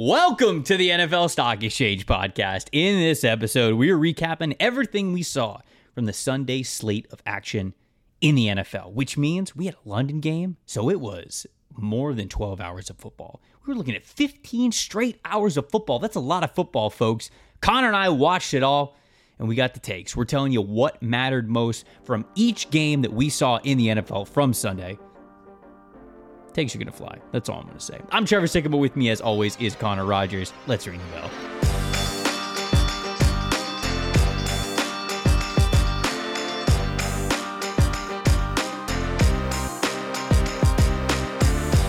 Welcome to the NFL Stock Exchange podcast. In this episode, we are recapping everything we saw from the Sunday slate of action in the NFL, which means we had a London game, so it was more than 12 hours of football. We were looking at 15 straight hours of football. That's a lot of football, folks. Connor and I watched it all, and we got the takes. We're telling you what mattered most from each game that we saw in the NFL from Sunday. Takes going to fly. That's all I'm to say. I'm Trevor Sikkema. With me, as always, is Connor Rogers. Let's ring the bell.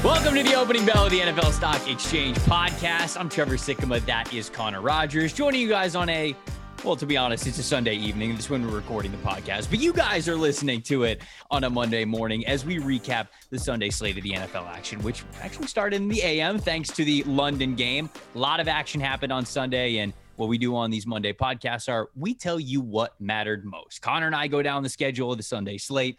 Welcome to the opening bell of the NFL Stock Exchange podcast. I'm Trevor Sikkema. That is Connor Rogers. Joining you guys on a, well, to be honest, it's a Sunday evening. This is when we're recording the podcast, but you guys are listening to it on a Monday morning as we recap the Sunday slate of the NFL action, which actually started in the AM thanks to the London game. A lot of action happened on Sunday, and what we do on these Monday podcasts are we tell you what mattered most. Connor and I go down the schedule of the Sunday slate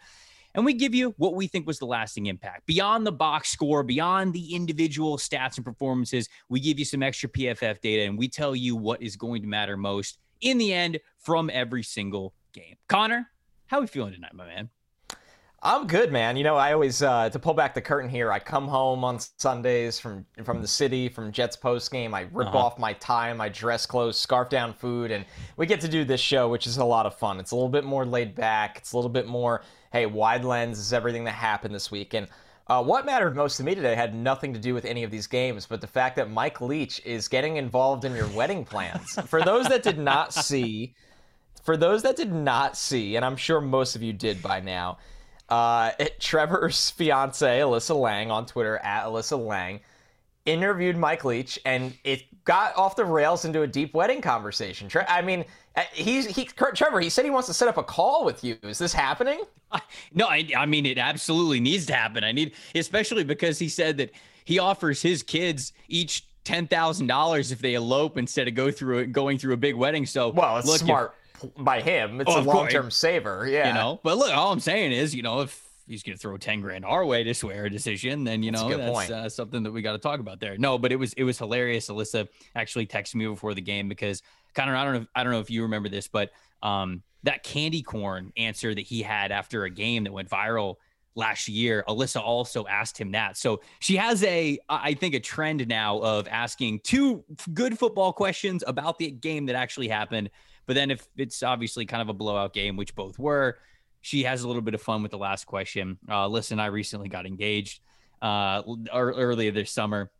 and we give you what we think was the lasting impact beyond the box score, beyond the individual stats and performances. We give you some extra PFF data and we tell you what is going to matter most in the end from every single game. Connor, how are we feeling tonight, my man? I'm good, man. You know, I always uh, to pull back the curtain here. I come home on Sundays from from the city, from Jets post game. I rip uh-huh. off my tie, my dress clothes, scarf down food, and we get to do this show, which is a lot of fun. It's a little bit more laid back. It's a little bit more hey, wide lens is everything that happened this week. And uh, what mattered most to me today had nothing to do with any of these games, but the fact that Mike Leach is getting involved in your wedding plans. For those that did not see, for those that did not see, and I'm sure most of you did by now, uh, Trevor's fiance Alyssa Lang on Twitter at Alyssa Lang interviewed Mike Leach, and it got off the rails into a deep wedding conversation. I mean, uh, he's he Trevor. He said he wants to set up a call with you. Is this happening? No, I, I mean it absolutely needs to happen. I need, especially because he said that he offers his kids each ten thousand dollars if they elope instead of go through it, going through a big wedding. So well, it's look, smart by him. It's oh, a long term saver. Yeah, you know. But look, all I'm saying is, you know, if he's going to throw 10 grand our way to swear a decision, then, you know, that's, that's uh, something that we got to talk about there. No, but it was, it was hilarious. Alyssa actually texted me before the game because Connor, I don't know, if, I don't know if you remember this, but um, that candy corn answer that he had after a game that went viral last year, Alyssa also asked him that. So she has a, I think, a trend now of asking two good football questions about the game that actually happened. But then if it's obviously kind of a blowout game, which both were, she has a little bit of fun with the last question. Uh, listen, I recently got engaged uh, earlier this summer.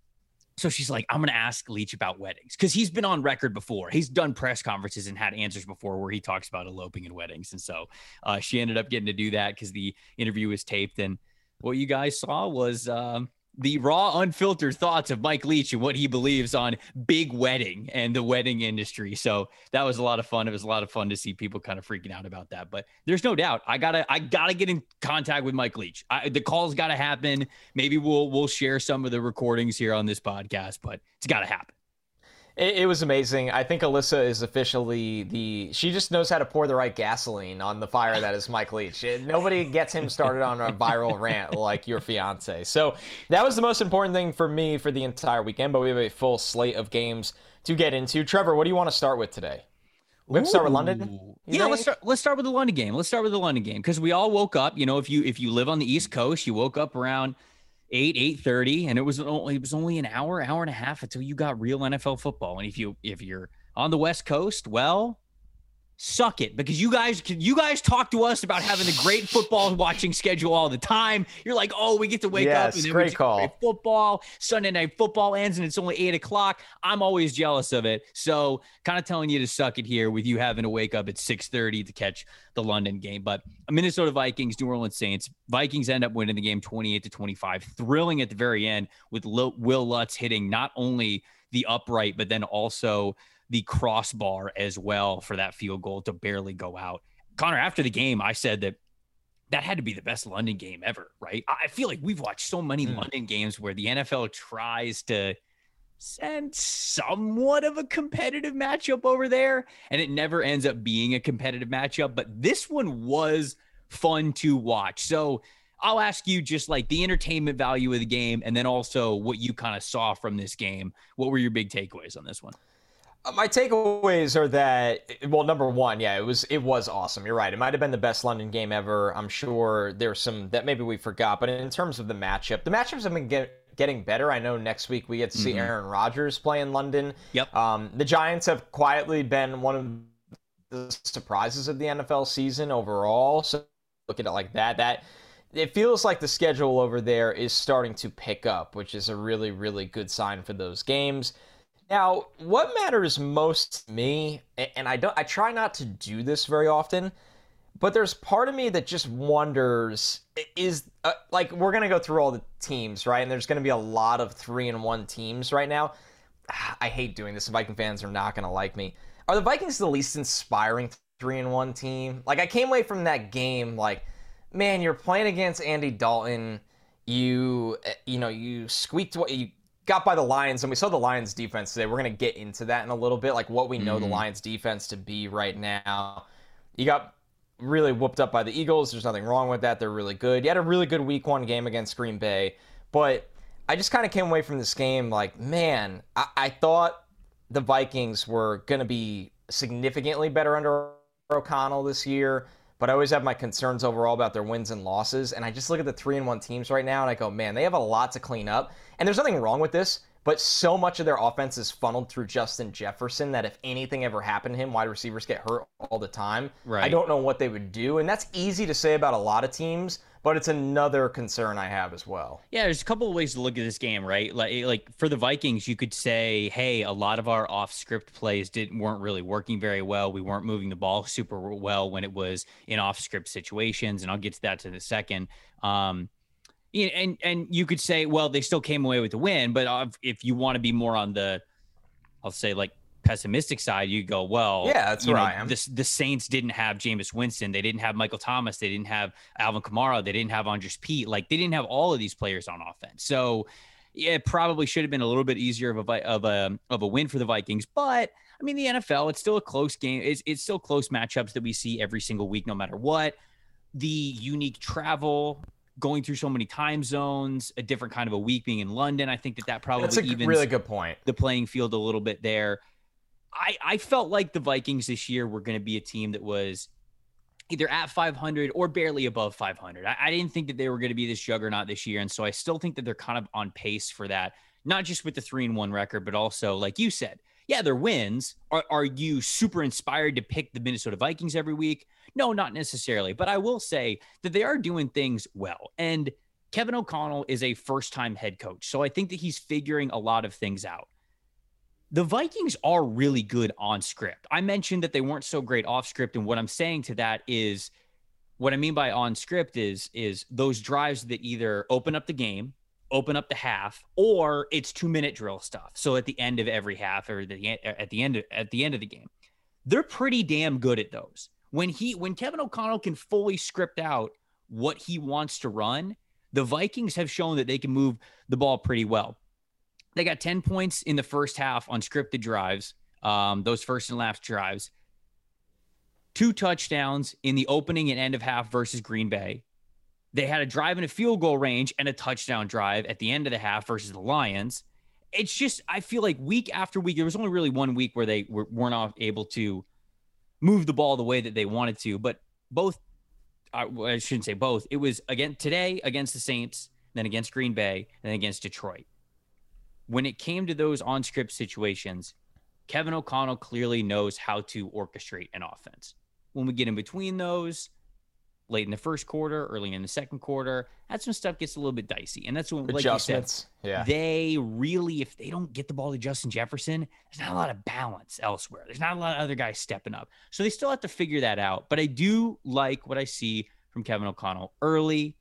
So she's like, I'm going to ask Leach about weddings because he's been on record before. He's done press conferences and had answers before where he talks about eloping and weddings. And so uh, she ended up getting to do that because the interview was taped. And what you guys saw was um, the raw, unfiltered thoughts of Mike Leach and what he believes on big wedding and the wedding industry. So that was a lot of fun. It was a lot of fun to see people kind of freaking out about that. But there's no doubt, I gotta, I gotta get in contact with Mike Leach. I, the calls got to happen. Maybe we'll we'll share some of the recordings here on this podcast, but it's got to happen. It, it, was amazing. I think Alyssa is officially the. She just knows how to pour the right gasoline on the fire that is Mike Leach. It, nobody gets him started on a viral rant like your fiance. So that was the most important thing for me for the entire weekend. But we have a full slate of games to get into. Trevor, what do you want to start with today? We have to start with London. yeah, think? let's start. Let's start with the London game. Let's start with the London game because we all woke up. You know, if you if you live on the East Coast, you woke up around eight eight thirty, and it was only it was only an hour, hour and a half until you got real NFL football. And if you if you're on the West Coast, well, suck it because you guys you guys talk to us about having the great football watching schedule all the time. You're like, oh, we get to wake yes, up and then great we call. Football. Sunday night football ends and it's only eight o'clock. I'm always jealous of it. So kind of telling you to suck it here with you having to wake up at 6:30 to catch the London game. But Minnesota Vikings, New Orleans Saints. Vikings end up winning the game 28 to 25, thrilling at the very end with Wil Lutz hitting not only the upright, but then also the crossbar as well for that field goal to barely go out. Connor, after the game, I said that that had to be the best London game ever, right? I feel like we've watched so many mm. London games where the NFL tries to send somewhat of a competitive matchup over there, and it never ends up being a competitive matchup. But this one was fun to watch. So I'll ask you just like the entertainment value of the game, and then also what you kind of saw from this game. What were your big takeaways on this one? My takeaways are that well, number one, yeah, it was it was awesome. You're right. It might have been the best London game ever. I'm sure there's some that maybe we forgot, but in terms of the matchup, the matchups have been get, getting better. I know next week we get to see mm-hmm. Aaron Rodgers play in London. Yep. Um, the Giants have quietly been one of the surprises of the NFL season overall. So look at it like that. That it feels like the schedule over there is starting to pick up, which is a really really good sign for those games. Now, what matters most to me, and I don't, I try not to do this very often, but there's part of me that just wonders is uh, like we're gonna go through all the teams, right? And there's gonna be a lot of three and one teams right now. I hate doing this. Viking fans are not gonna like me. Are the Vikings the least inspiring three and one team? Like I came away from that game like, man, you're playing against Andy Dalton. You eh, you know you squeaked what you got by the Lions, and we saw the Lions defense today. We're going to get into that in a little bit, like what we know mm-hmm. the Lions defense to be right now. You got really whooped up by the Eagles. There's nothing wrong with that. They're really good. You had a really good week one game against Green Bay, but I just kind of came away from this game like, man, I, I thought the Vikings were going to be significantly better under O'Connell this year but I always have my concerns overall about their wins and losses. And I just look at the three and one teams right now and I go, man, they have a lot to clean up. And there's nothing wrong with this, but so much of their offense is funneled through Justin Jefferson that if anything ever happened to him, wide receivers get hurt all the time. Right. I don't know what they would do. And that's easy to say about a lot of teams but it's another concern I have as well. Yeah, there's a couple of ways to look at this game, right? Like, like for the Vikings, you could say, "Hey, a lot of our off-script plays didn't weren't really working very well. We weren't moving the ball super well when it was in off-script situations." And I'll get to that in a second. Um, and and you could say, well, they still came away with the win, but if you want to be more on the, I'll say like pessimistic side, you go, well, yeah, that's where know, I am. The, the Saints didn't have Jameis Winston. They didn't have Michael Thomas. They didn't have Alvin Kamara. They didn't have Andrus Peat. Like they didn't have all of these players on offense. So yeah, it probably should have been a little bit easier of a of a of a win for the Vikings. But I mean, the NFL, it's still a close game. It's it's still close matchups that we see every single week, no matter what. The unique travel, going through so many time zones, a different kind of a week being in London. I think that that probably That's a evens really good point. The playing field a little bit there. I, I felt like the Vikings this year were going to be a team that was either at 500 or barely above 500. I, I didn't think that they were going to be this juggernaut this year. And so I still think that they're kind of on pace for that, not just with the three and one record, but also, like you said, yeah, their wins. Are, are you super inspired to pick the Minnesota Vikings every week? No, not necessarily. But I will say that they are doing things well. And Kevin O'Connell is a first time head coach. So I think that he's figuring a lot of things out the Vikings are really good on script. I mentioned that they weren't so great off script, and what I'm saying to that is what I mean by on script is is those drives that either open up the game, open up the half, or it's two minute drill stuff. So at the end of every half or the at the end of, at the end of the game, they're pretty damn good at those. When he when Kevin O'Connell can fully script out what he wants to run, the Vikings have shown that they can move the ball pretty well. They got 10 points in the first half on scripted drives, um, those first and last drives. Two touchdowns in the opening and end of half versus Green Bay. They had a drive in a field goal range and a touchdown drive at the end of the half versus the Lions. It's just, I feel like week after week, there was only really one week where they were, weren't able to move the ball the way that they wanted to. But both, I shouldn't say both. It was again today against the Saints then against Green Bay, and then against Detroit. When it came to those on script situations, Kevin O'Connell clearly knows how to orchestrate an offense. When we get in between those, late in the first quarter, early in the second quarter, that's when stuff gets a little bit dicey. And that's when, like you said, yeah. they really, if they don't get the ball to Justin Jefferson, there's not a lot of balance elsewhere. There's not a lot of other guys stepping up. So they still have to figure that out. But I do like what I see from Kevin O'Connell early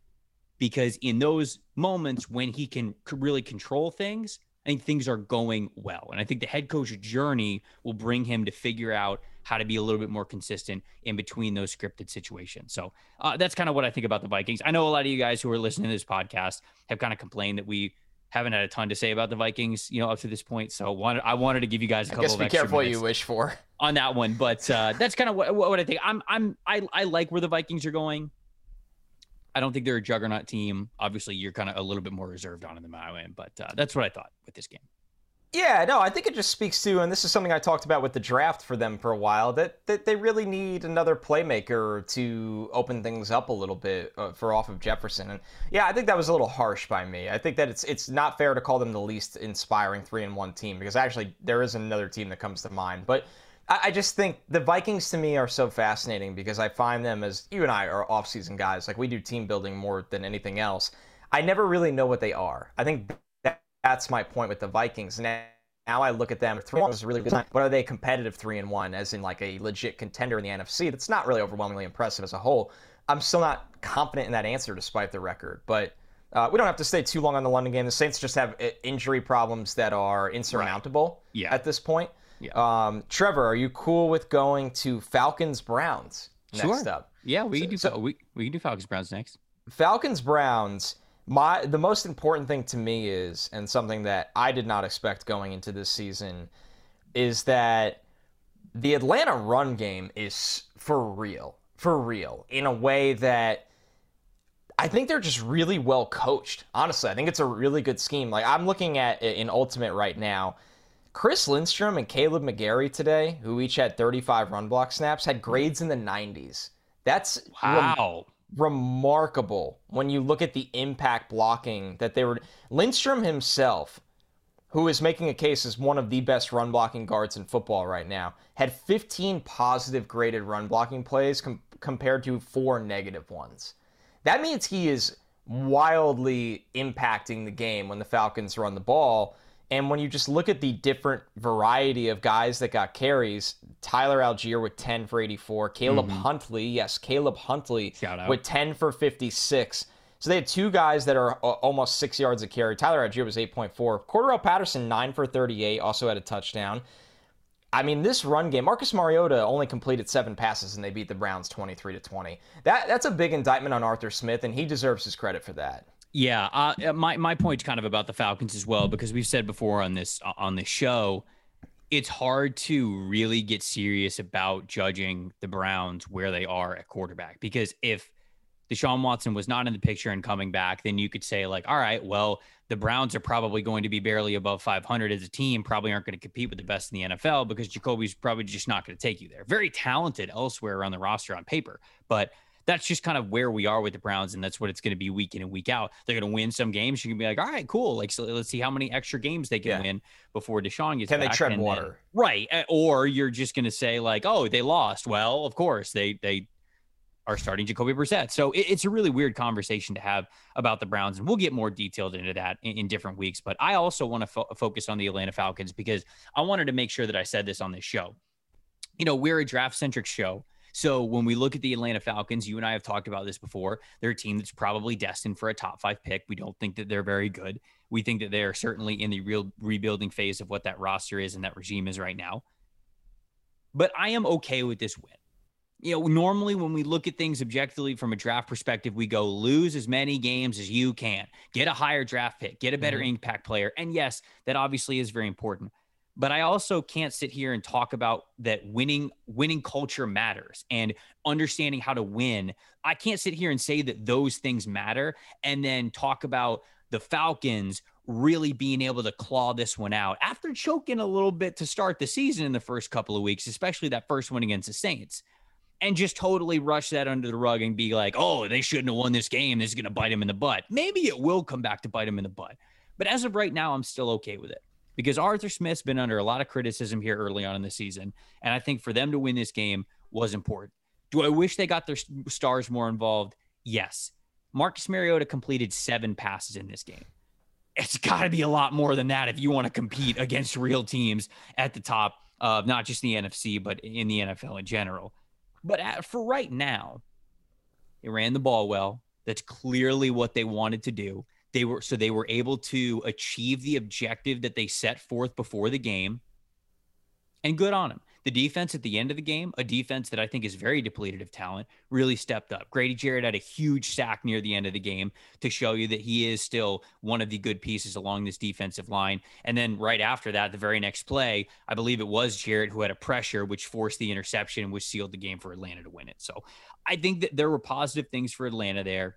because in those moments when he can really control things, I think things are going well. And I think the head coach journey will bring him to figure out how to be a little bit more consistent in between those scripted situations. So uh, that's kind of what I think about the Vikings. I know a lot of you guys who are listening to this podcast have kind of complained that we haven't had a ton to say about the Vikings, you know, up to this point. So wanted, I wanted to give you guys a couple I guess be of careful what you wish for on that one. But uh, that's kind of what, what I think. I'm I'm I, I like where the Vikings are going. I don't think they're a juggernaut team. Obviously, you're kind of a little bit more reserved on them than I am, but uh, that's what I thought with this game. Yeah, no, I think it just speaks to, and this is something I talked about with the draft for them for a while, that, that they really need another playmaker to open things up a little bit uh, for off of Jefferson. And yeah, I think that was a little harsh by me. I think that it's it's not fair to call them the least inspiring three and one team because actually there is another team that comes to mind. But I, I just think the Vikings to me are so fascinating because I find them as you and I are off-season guys, like we do team building more than anything else. I never really know what they are. I think that's my point with the Vikings. Now, now I look at them. Three a really good but are they competitive three and one, as in like a legit contender in the NFC? That's not really overwhelmingly impressive as a whole. I'm still not confident in that answer despite the record, but uh, we don't have to stay too long on the London game. The Saints just have uh, injury problems that are insurmountable right. yeah. at this point. Yeah. Um, Trevor, are you cool with going to Falcons Browns next sure. up? Yeah, we so, can do so, we, we can do Falcons Browns next. Falcons Browns my the most important thing to me is and something that I did not expect going into this season is that the Atlanta run game is for real. For real. In a way that I think they're just really well coached. Honestly, I think it's a really good scheme. Like I'm looking at in Ultimate right now. Chris Lindstrom and Kaleb McGary today, who each had 35 run block snaps, had grades in the 90s. That's wow remarkable when you look at the impact blocking that they were. Lindstrom himself, who is making a case as one of the best run blocking guards in football right now, had 15 positive graded run blocking plays com- compared to four negative ones. That means he is wildly impacting the game when the Falcons run the ball. And when you just look at the different variety of guys that got carries, Tyler Allgeier with 10 for 84, Caleb mm-hmm. Huntley, yes, Caleb Huntley with 10 for 56. So they had two guys that are almost six yards a carry. Tyler Allgeier was 8.4. Cordarrelle Patterson, 9 for 38, also had a touchdown. I mean, this run game, Marcus Mariota only completed seven passes and they beat the Browns 23 to 20. That that's a big indictment on Arthur Smith, and he deserves his credit for that. Yeah, uh, uh, my my point's kind of about the Falcons as well because we've said before on this uh, on this show, it's hard to really get serious about judging the Browns where they are at quarterback because if Deshaun Watson was not in the picture and coming back, then you could say like, all right, well, the Browns are probably going to be barely above 500 as a team, probably aren't going to compete with the best in the NFL because Jacoby's probably just not going to take you there. Very talented elsewhere around the roster on paper, but that's just kind of where we are with the Browns, and that's what it's going to be week in and week out. They're going to win some games. You can be like, all right, cool. Like, so let's see how many extra games they can yeah. win before Deshaun gets can back. they tread and water? Then, right. Eh, or you're just going to say like, oh, they lost. Well, of course they they are starting Jacoby Brissett. So it, it's a really weird conversation to have about the Browns, and we'll get more detailed into that in, in different weeks. But I also want to fo- focus on the Atlanta Falcons because I wanted to make sure that I said this on this show. You know, we're a draft centric show. So when we look at the Atlanta Falcons, you and I have talked about this before. They're a team that's probably destined for a top five pick. We don't think that they're very good. We think that they are certainly in the real rebuilding phase of what that roster is and that regime is right now. But I am okay with this win. You know, normally when we look at things objectively from a draft perspective, we go lose as many games as you can, get a higher draft pick, get a better mm-hmm. impact player. And yes, that obviously is very important but I also can't sit here and talk about that winning winning culture matters and understanding how to win. I can't sit here and say that those things matter and then talk about the Falcons really being able to claw this one out after choking a little bit to start the season in the first couple of weeks, especially that first one against the Saints. and just totally rush that under the rug and be like, oh, they shouldn't have won this game. This is going to bite them in the butt. Maybe it will come back to bite them in the butt. But as of right now, I'm still okay with it because Arthur Smith's been under a lot of criticism here early on in the season. And I think for them to win this game was important. Do I wish they got their stars more involved? Yes. Marcus Mariota completed seven passes in this game. It's got to be a lot more than that if you want to compete against real teams at the top of not just the NFC, but in the NFL in general. But at, for right now, they ran the ball well. That's clearly what they wanted to do. They were so they were able to achieve the objective that they set forth before the game. And good on them. The defense at the end of the game, a defense that I think is very depleted of talent, really stepped up. Grady Jarrett had a huge sack near the end of the game to show you that he is still one of the good pieces along this defensive line. And then right after that, the very next play, I believe it was Jarrett who had a pressure, which forced the interception, which sealed the game for Atlanta to win it. So I think that there were positive things for Atlanta there.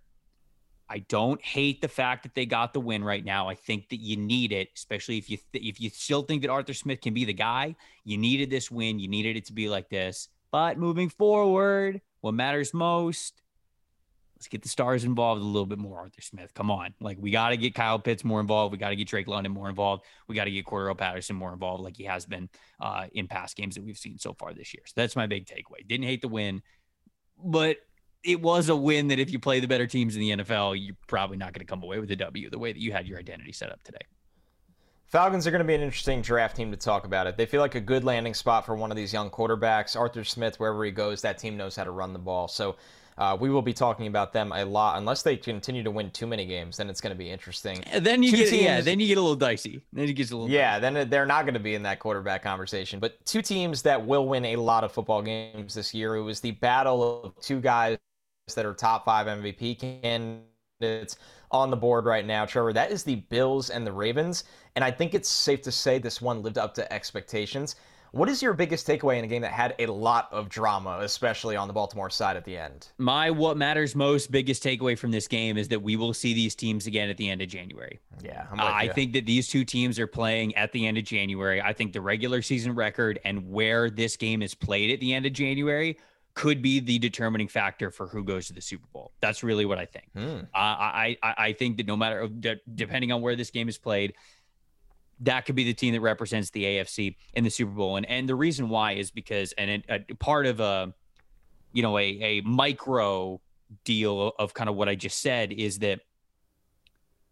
I don't hate the fact that they got the win right now. I think that you need it, especially if you th- if you still think that Arthur Smith can be the guy. You needed this win. You needed it to be like this. But moving forward, what matters most? Let's get the stars involved a little bit more. Arthur Smith, come on! Like we got to get Kyle Pitts more involved. We got to get Drake London more involved. We got to get Cordarrelle Patterson more involved, like he has been uh, in past games that we've seen so far this year. So that's my big takeaway. Didn't hate the win, but it was a win that if you play the better teams in the NFL, you're probably not going to come away with a W the way that you had your identity set up today. Falcons are going to be an interesting draft team to talk about it. They feel like a good landing spot for one of these young quarterbacks. Arthur Smith, wherever he goes, that team knows how to run the ball. So uh, we will be talking about them a lot, unless they continue to win too many games. Then it's going to be interesting. And then you two get teams, yeah, then you get a little dicey. Then it gets a little yeah. Dicey. Then they're not going to be in that quarterback conversation. But two teams that will win a lot of football games this year. It was the battle of two guys that are top five MVP candidates on the board right now, Trevor. That is the Bills and the Ravens. And I think it's safe to say this one lived up to expectations. What is your biggest takeaway in a game that had a lot of drama, especially on the Baltimore side at the end? My what matters most biggest takeaway from this game is that we will see these teams again at the end of January. Yeah, uh, I think that these two teams are playing at the end of January. I think the regular season record and where this game is played at the end of January could be the determining factor for who goes to the Super Bowl. That's really what I think. Hmm. I, I I think that no matter depending on where this game is played, that could be the team that represents the AFC in the Super Bowl. And and the reason why is because and it, a part of a you know a a micro deal of kind of what I just said is that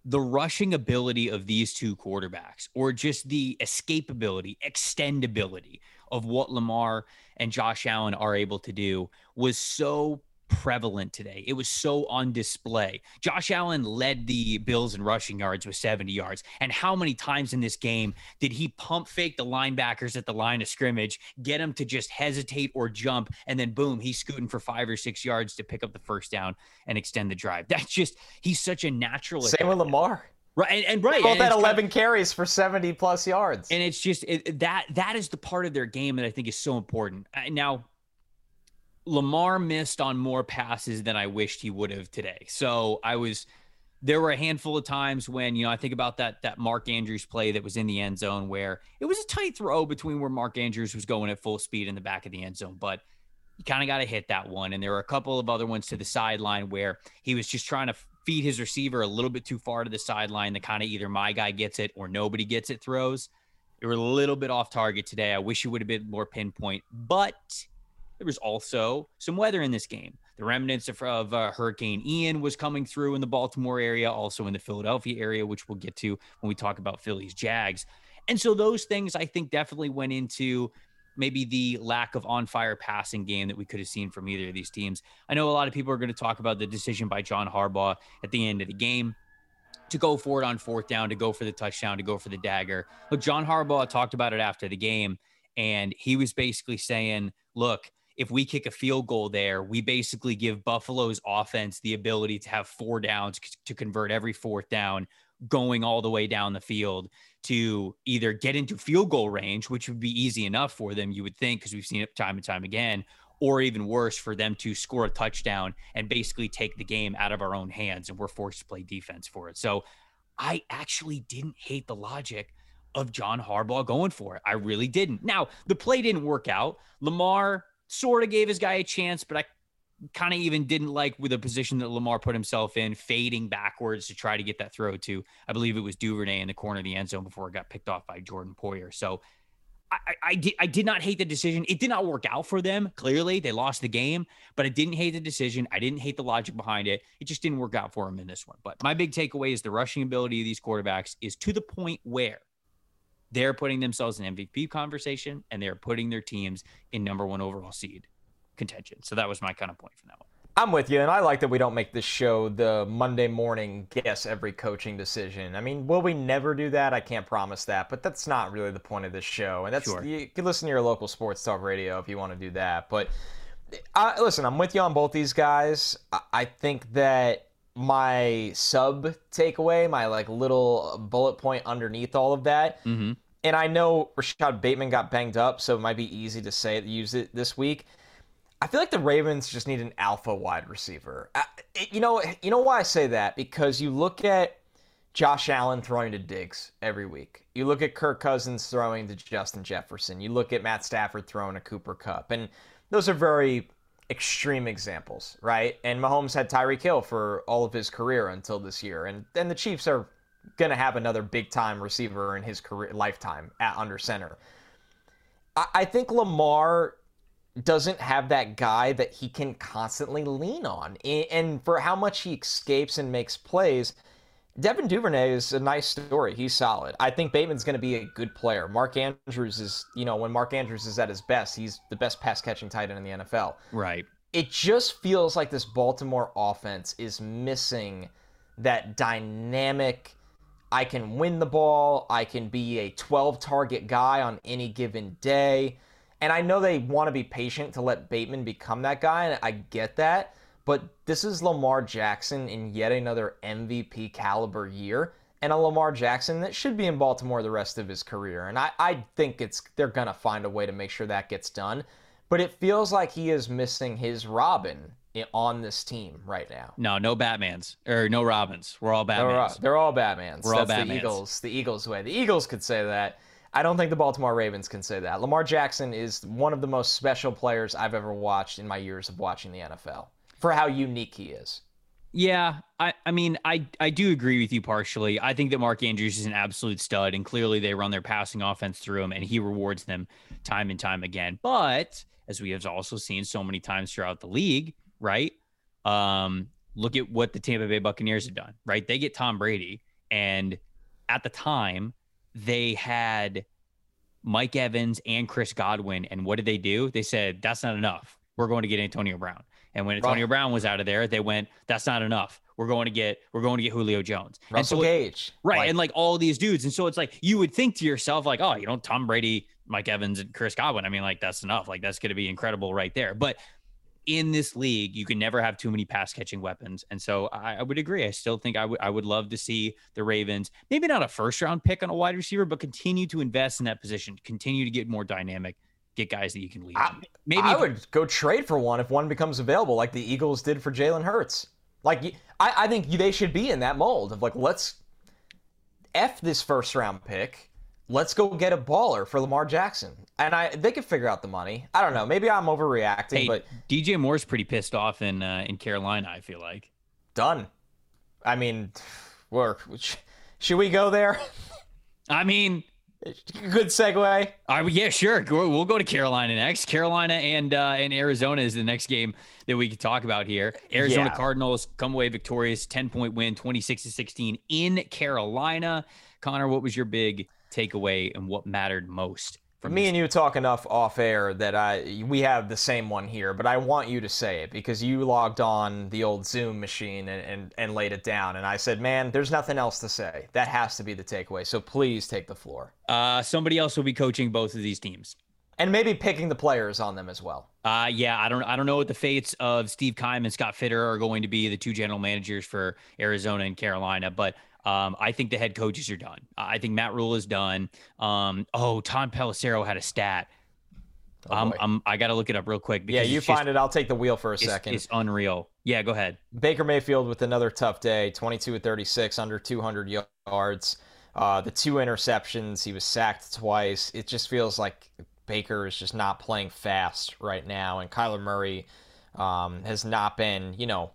the rushing ability of these two quarterbacks or just the escapability, extendability of what Lamar and Josh Allen are able to do was so prevalent today. It was so on display. Josh Allen led the Bills in rushing yards with 70 yards. And how many times in this game did he pump fake the linebackers at the line of scrimmage, get them to just hesitate or jump, and then boom, he's scooting for five or six yards to pick up the first down and extend the drive. That's just he's such a natural. Same with Lamar. Right and, and right, all that eleven kind of, carries for seventy plus yards, and it's just it, that that is the part of their game that I think is so important. Now, Lamar missed on more passes than I wished he would have today. So I was there were a handful of times when you know I think about that that Mark Andrews play that was in the end zone where it was a tight throw between where Mark Andrews was going at full speed in the back of the end zone, but you kind of got to hit that one. And there were a couple of other ones to the sideline where he was just trying to feed his receiver a little bit too far to the sideline. The kind of either my guy gets it or nobody gets it throws. They were a little bit off target today. I wish it would have been more pinpoint, but there was also some weather in this game. The remnants of, of uh, Hurricane Ian was coming through in the Baltimore area, also in the Philadelphia area, which we'll get to when we talk about Phillies Jags. And so those things I think definitely went into maybe the lack of on fire passing game that we could have seen from either of these teams. I know a lot of people are going to talk about the decision by John Harbaugh at the end of the game to go for it on fourth down, to go for the touchdown, to go for the dagger. Look, John Harbaugh talked about it after the game, and he was basically saying, look, if we kick a field goal there, we basically give Buffalo's offense the ability to have four downs to convert every fourth down going all the way down the field to either get into field goal range, which would be easy enough for them, you would think, because we've seen it time and time again, or even worse, for them to score a touchdown and basically take the game out of our own hands, and we're forced to play defense for it. So I actually didn't hate the logic of John Harbaugh going for it. I really didn't. Now, the play didn't work out. Lamar sort of gave his guy a chance, but I kind of even didn't like with the position that Lamar put himself in, fading backwards to try to get that throw to, I believe it was Duvernay in the corner of the end zone before it got picked off by Jordan Poyer. So I, I, did, I did not hate the decision. It did not work out for them. Clearly, they lost the game, but I didn't hate the decision. I didn't hate the logic behind it. It just didn't work out for them in this one. But my big takeaway is the rushing ability of these quarterbacks is to the point where they're putting themselves in MVP conversation and they're putting their teams in number one overall seed contention. So that was my kind of point from that one. I'm with you, and I like that we don't make this show the Monday morning guess every coaching decision. I mean, will we never do that? I can't promise that, but that's not really the point of this show. And that's sure. you can listen to your local sports talk radio if you want to do that. But I, listen, I'm with you on both these guys. I, I think that my sub takeaway, my like little bullet point underneath all of that. Mm-hmm. And I know Rashod Bateman got banged up, so it might be easy to say use it this week. I feel like the Ravens just need an alpha wide receiver. Uh, you know, you know why I say that? Because you look at Josh Allen throwing to Diggs every week. You look at Kirk Cousins throwing to Justin Jefferson. You look at Matt Stafford throwing to Cooper Kupp, And those are very extreme examples, right? And Mahomes had Tyreek Hill for all of his career until this year. And then the Chiefs are going to have another big time receiver in his career lifetime at under center. I, I think Lamar doesn't have that guy that he can constantly lean on. And for how much he escapes and makes plays, Devin Duvernay is a nice story. He's solid. I think Bateman's going to be a good player. Mark Andrews is, you know, when Mark Andrews is at his best, he's the best pass catching tight end in the NFL. Right. It just feels like this Baltimore offense is missing that dynamic. I can win the ball. I can be a 12 target guy on any given day. And I know they want to be patient to let Bateman become that guy, and I get that. But this is Lamar Jackson in yet another MVP caliber year, and a Lamar Jackson that should be in Baltimore the rest of his career. And I, I think it's they're gonna find a way to make sure that gets done. But it feels like he is missing his Robin on this team right now. No, no Batmans or no Robins. We're all Batmans. They're, they're all Batmans. We're all Batmans. The Eagles. The Eagles way. The Eagles could say that. I don't think the Baltimore Ravens can say that. Lamar Jackson is one of the most special players I've ever watched in my years of watching the NFL for how unique he is. Yeah, I, I mean, I, I do agree with you partially. I think that Mark Andrews is an absolute stud, and clearly they run their passing offense through him, and he rewards them time and time again. But as we have also seen so many times throughout the league, right? Um, look at what the Tampa Bay Buccaneers have done, right? They get Tom Brady, and at the time, they had Mike Evans and Chris Godwin. And what did they do? They said, that's not enough. We're going to get Antonio Brown. And when Antonio right. Brown was out of there, they went, that's not enough. We're going to get we're going to get Julio Jones. Russell so Gage. Right. Like, and like all these dudes. And so it's like you would think to yourself, like, oh, you know, Tom Brady, Mike Evans, and Chris Godwin. I mean, like, that's enough. Like, that's gonna be incredible right there. But in this league, you can never have too many pass catching weapons. And so I, I would agree. I still think I would I would love to see the Ravens, maybe not a first round pick on a wide receiver, but continue to invest in that position, continue to get more dynamic, get guys that you can lead. I, maybe I would go trade for one if one becomes available, like the Eagles did for Jalen Hurts. Like I, I think they should be in that mold of like let's f this first round pick let's go get a baller for Lamar Jackson. And I they could figure out the money. I don't know. Maybe I'm overreacting, hey, but DJ Moore's pretty pissed off in uh, in Carolina. I feel like done. I mean, work. Should we go there? I mean, good segue. Uh, yeah, sure. We'll go to Carolina next. Carolina and uh, and Arizona is the next game that we could talk about here. Arizona yeah. Cardinals come away victorious, ten point win, twenty six to sixteen in Carolina. Connor, what was your big takeaway and what mattered most from me and you talk enough off air that I we have the same one here, but I want you to say it because you logged on the old Zoom machine and, and, and laid it down, and I said, "Man, there's nothing else to say. That has to be the takeaway. So please take the floor." Uh, somebody else will be coaching both of these teams, and maybe picking the players on them as well. Uh, yeah, I don't I don't know what the fates of Steve Keim and Scott Fitter are going to be, the two general managers for Arizona and Carolina, but um, I think the head coaches are done. I think Matt Rhule is done. Um, oh, Tom Pelissero had a stat. Oh, I'm, I'm, i got to look it up real quick. yeah, you find just, it. I'll take the wheel for a it's, second. It's unreal. Yeah, go ahead. Baker Mayfield with another tough day 22 of 36, under 200 yards. Uh, the two interceptions. He was sacked twice. It just feels like Baker is just not playing fast right now, and Kyler Murray um, has not been, you know,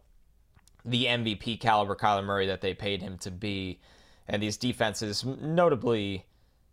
the MVP caliber Kyler Murray that they paid him to be. And these defenses, notably,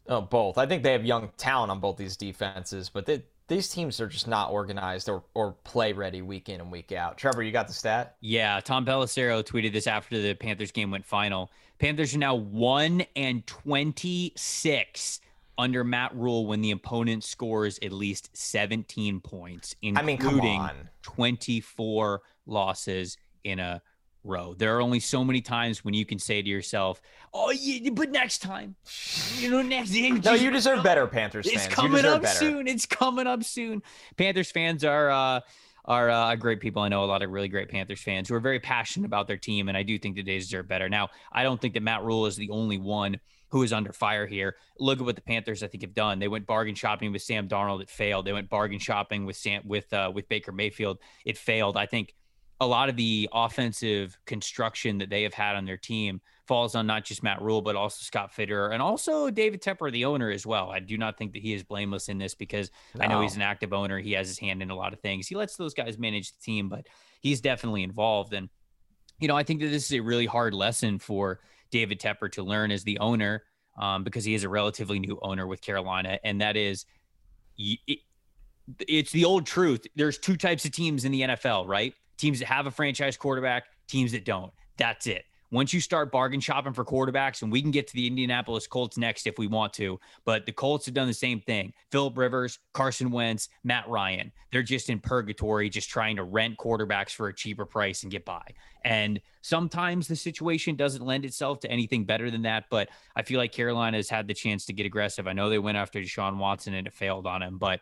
oh, both. I think they have young talent on both these defenses, but they, these teams are just not organized or, or play ready week in and week out. Trevor, you got the stat? Yeah, Tom Pelissero tweeted this after the Panthers game went final. Panthers are now one and twenty six under Matt Rhule when the opponent scores at least 17 points, including I mean, 24 losses in a row. There are only so many times when you can say to yourself, "Oh, yeah, but next time, you know, next game." no, you deserve better, Panthers fans. It's coming up better. soon. It's coming up soon. Panthers fans are uh, are uh, great people. I know a lot of really great Panthers fans who are very passionate about their team, and I do think that they deserve better. Now, I don't think that Matt Rhule is the only one who is under fire here. Look at what the Panthers I think have done. They went bargain shopping with Sam Darnold, it failed. They went bargain shopping with Sam with uh, with Baker Mayfield, it failed. I think a lot of the offensive construction that they have had on their team falls on not just Matt Rhule, but also Scott Fitterer and also David Tepper, the owner as well. I do not think that he is blameless in this because no. I know he's an active owner. He has his hand in a lot of things. He lets those guys manage the team, but he's definitely involved. And, you know, I think that this is a really hard lesson for David Tepper to learn as the owner um, because he is a relatively new owner with Carolina, and that is it, it's the old truth. There's two types of teams in the NFL, right? Teams that have a franchise quarterback, teams that don't. That's it once you start bargain shopping for quarterbacks, and we can get to the Indianapolis Colts next if we want to, but the Colts have done the same thing. Philip Rivers, Carson Wentz, Matt Ryan. They're just in purgatory, just trying to rent quarterbacks for a cheaper price and get by. And sometimes the situation doesn't lend itself to anything better than that. But I feel like Carolina has had the chance to get aggressive. I know they went after Deshaun Watson and it failed on him, but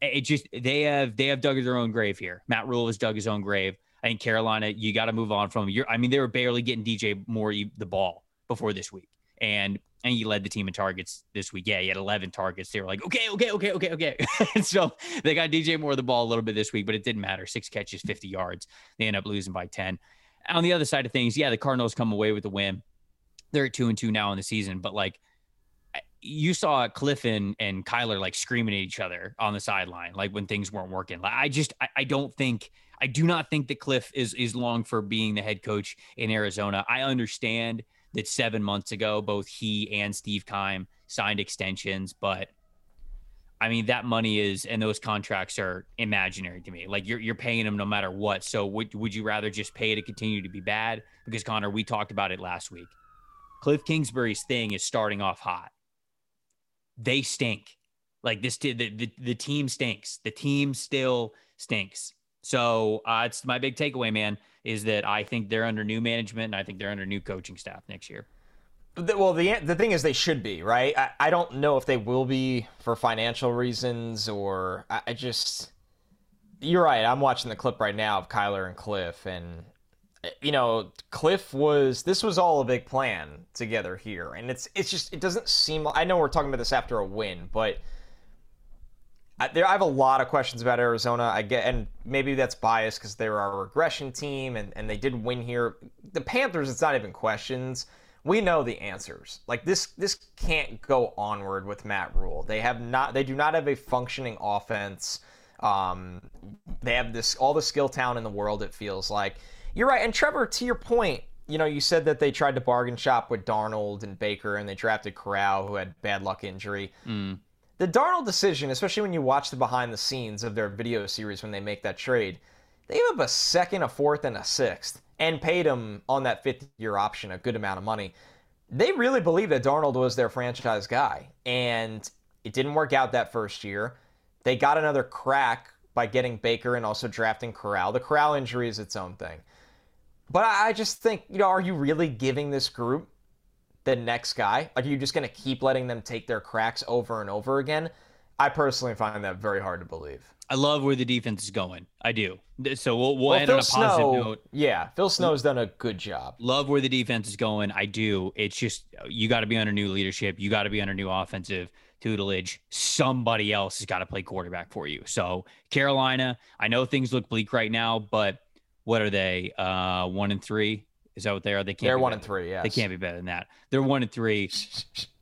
it just they have they have dug their own grave here. Matt Rhule has dug his own grave. I think Carolina, you got to move on from. I mean, they were barely getting DJ Moore the ball before this week, and and he led the team in targets this week. Yeah, he had 11 targets. They were like, okay, okay, okay, okay, okay. so they got DJ Moore the ball a little bit this week, but it didn't matter. Six catches, 50 yards. They end up losing by 10. On the other side of things, yeah, the Cardinals come away with the win. They're at two and two now in the season, but like you saw Cliff and, and Kyler like screaming at each other on the sideline, like when things weren't working. Like, I just, I, I don't think – I do not think that Cliff is is long for being the head coach in Arizona. I understand that seven months ago, both he and Steve Keim signed extensions, but I mean that money is and those contracts are imaginary to me. Like you're you're paying them no matter what. So would would you rather just pay to continue to be bad? Because Connor, we talked about it last week. Cliff Kingsbury's thing is starting off hot. They stink. Like this, the, the, the team stinks. The team still stinks. So uh, it's my big takeaway, man, is that I think they're under new management and I think they're under new coaching staff next year. Well, the the thing is, they should be right. I, I don't know if they will be for financial reasons or I, I just. You're right. I'm watching the clip right now of Kyler and Cliff, and you know, Cliff was this was all a big plan together here, and it's it's just it doesn't seem. I know we're talking about this after a win, but I, there, I have a lot of questions about Arizona. I get, and maybe that's biased because they're our regression team and, and they did win here. The Panthers, it's not even questions. We know the answers. Like this, this can't go onward with Matt Rhule. They have not, they do not have a functioning offense. Um, they have this all the skill talent in the world. It feels like you're right. And Trevor, to your point, you know, you said that they tried to bargain shop with Darnold and Baker, and they drafted Corral, who had bad luck injury. Mm. The Darnold decision, especially when you watch the behind the scenes of their video series when they make that trade, they gave up a second, a fourth, and a sixth, and paid him on that fifth year option a good amount of money. They really believed that Darnold was their franchise guy, and it didn't work out that first year. They got another crack by getting Baker and also drafting Corral. The Corral injury is its own thing. But I just think, you know, are you really giving this group the next guy? Like, are you just going to keep letting them take their cracks over and over again? I personally find that very hard to believe. I love where the defense is going. I do. So we'll, we'll, end Phil on a positive Snow, note. Yeah, Phil Snow's done a good job. Love where the defense is going. I do. It's just you got to be under new leadership. You got to be under new offensive tutelage. Somebody else has got to play quarterback for you. So Carolina, I know things look bleak right now, but what are they? Uh, one and three. Is that what they are? They can't. They're one and three. Yeah, they can't be better than that. They're one and three.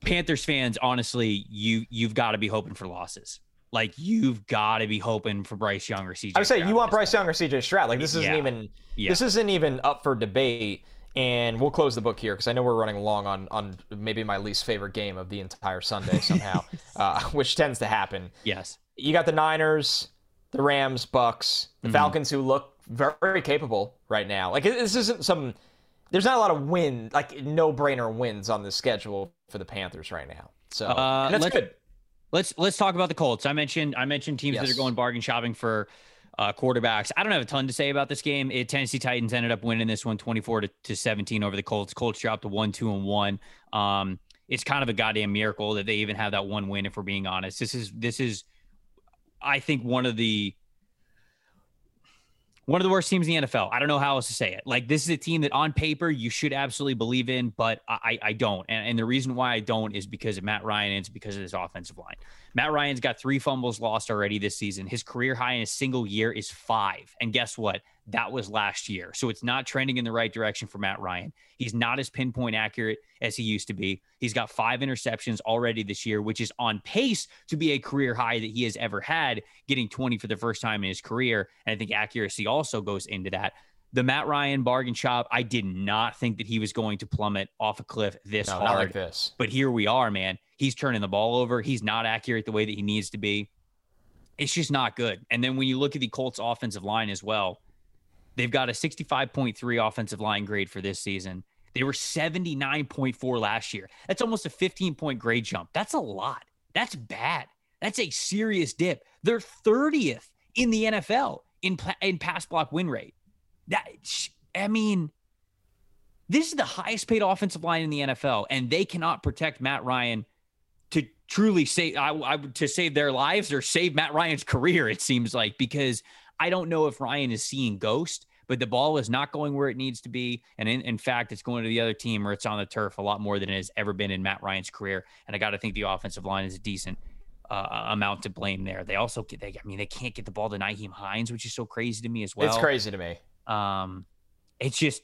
Panthers fans, honestly, you you've got to be hoping for losses. like you've got to be hoping for Bryce Young or CJ. I would say you want Bryce Young or CJ Stroud. Like this isn't Yeah. even Yeah. this isn't even up for debate. And we'll close the book here because I know we're running long on on maybe my least favorite game of the entire Sunday somehow, uh, which tends to happen. Yes. You got the Niners, the Rams, Bucks, the Mm-hmm. Falcons, who look very capable right now. Like this isn't some. There's not a lot of win, like no brainer wins on the schedule for the Panthers right now. So Uh, that's let's- good. Let's let's talk about the Colts. I mentioned I mentioned teams that are going bargain shopping for uh, quarterbacks. I don't have a ton to say about this game. It, Tennessee Titans ended up winning this one 24 to, to 17 over the Colts. Colts dropped to 1 2 and 1. Um, it's kind of a goddamn miracle that they even have that one win if we're being honest. This is this is I think one of the one of the worst teams in the NFL. I don't know how else to say it. Like this is a team that on paper you should absolutely believe in, but I, I don't. And, and the reason why I don't is because of Matt Ryan and it's because of his offensive line. Matt Ryan's got three fumbles lost already this season. His career high in a single year is five. And guess what? That was last year. So it's not trending in the right direction for Matt Ryan. He's not as pinpoint accurate as he used to be. He's got five interceptions already this year, which is on pace to be a career high that he has ever had, getting 20 for the first time in his career. And I think accuracy also goes into that. The Matt Ryan bargain shop, I did not think that he was going to plummet off a cliff this No, hard. not like this. But here we are, man. He's turning the ball over. He's not accurate the way that he needs to be. It's just not good. And then when you look at the Colts offensive line as well, they've got a 65.3 offensive line grade for this season. They were 79.4 last year. That's almost a 15 point grade jump. That's a lot. That's bad. That's a serious dip. They're 30th in the NFL in in pass block win rate. That I mean, this is the highest paid offensive line in the NFL, and they cannot protect Matt Ryan to truly save I, I, to save their lives or save Matt Ryan's career. It seems like because I don't know if Ryan is seeing ghost, but the ball is not going where it needs to be, and in, in fact, it's going to the other team or it's on the turf a lot more than it has ever been in Matt Ryan's career. And I got to think the offensive line is a decent uh, amount to blame there. They also get, they, I mean, they can't get the ball to Nyheim Hines, which is so crazy to me as well. it's crazy to me. Um, it's just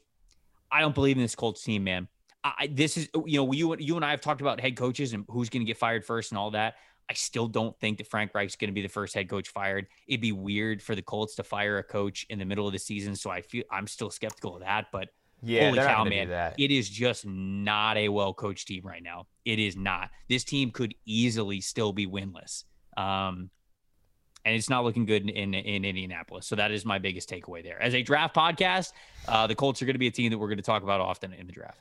I don't believe in this Colts team, man. I, this is you know you you and I have talked about head coaches and who's going to get fired first and all that. I still don't think that Frank Reich's going to be the first head coach fired. It'd be weird for the Colts to fire a coach in the middle of the season, so I feel I'm still skeptical of that. But Yeah, holy cow, man, that. it is just not a well coached team right now. It is not. This team could easily still be winless. Um, and it's not looking good in, in, in Indianapolis. So that is my biggest takeaway there. As a draft podcast, uh, the Colts are going to be a team that we're going to talk about often in the draft.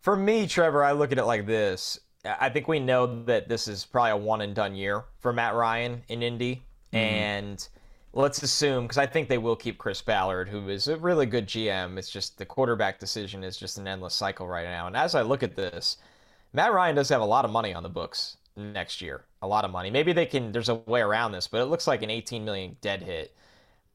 For me, Trevor, I look at it like this. I think we know that this is probably a one and done year for Matt Ryan in Indy. And let's assume, because I think they will keep Chris Ballard, who is a really good GM. It's just the quarterback decision is just an endless cycle right now. And as I look at this, Matt Ryan does have a lot of money on the books next year. A lot of money. Maybe they can, there's a way around this, but it looks like an 18 million dead hit.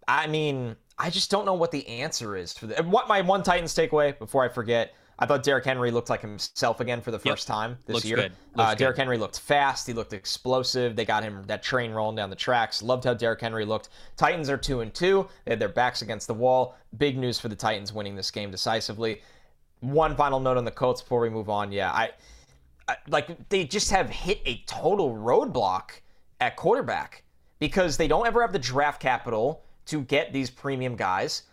I mean, I just don't know what the answer is for the. What my one Titans takeaway before I forget. I thought Derrick Henry looked like himself again for the first time this Looks year. good. Uh, Derrick good. Henry looked fast. He looked explosive. They got him that train rolling down the tracks. Loved how Derrick Henry looked. Titans are two and two. They had their backs against the wall. Big news for the Titans winning this game decisively. One final note on the Colts before we move on. Yeah, I like they just have hit a total roadblock at quarterback because they don't ever have the draft capital to get these premium guys.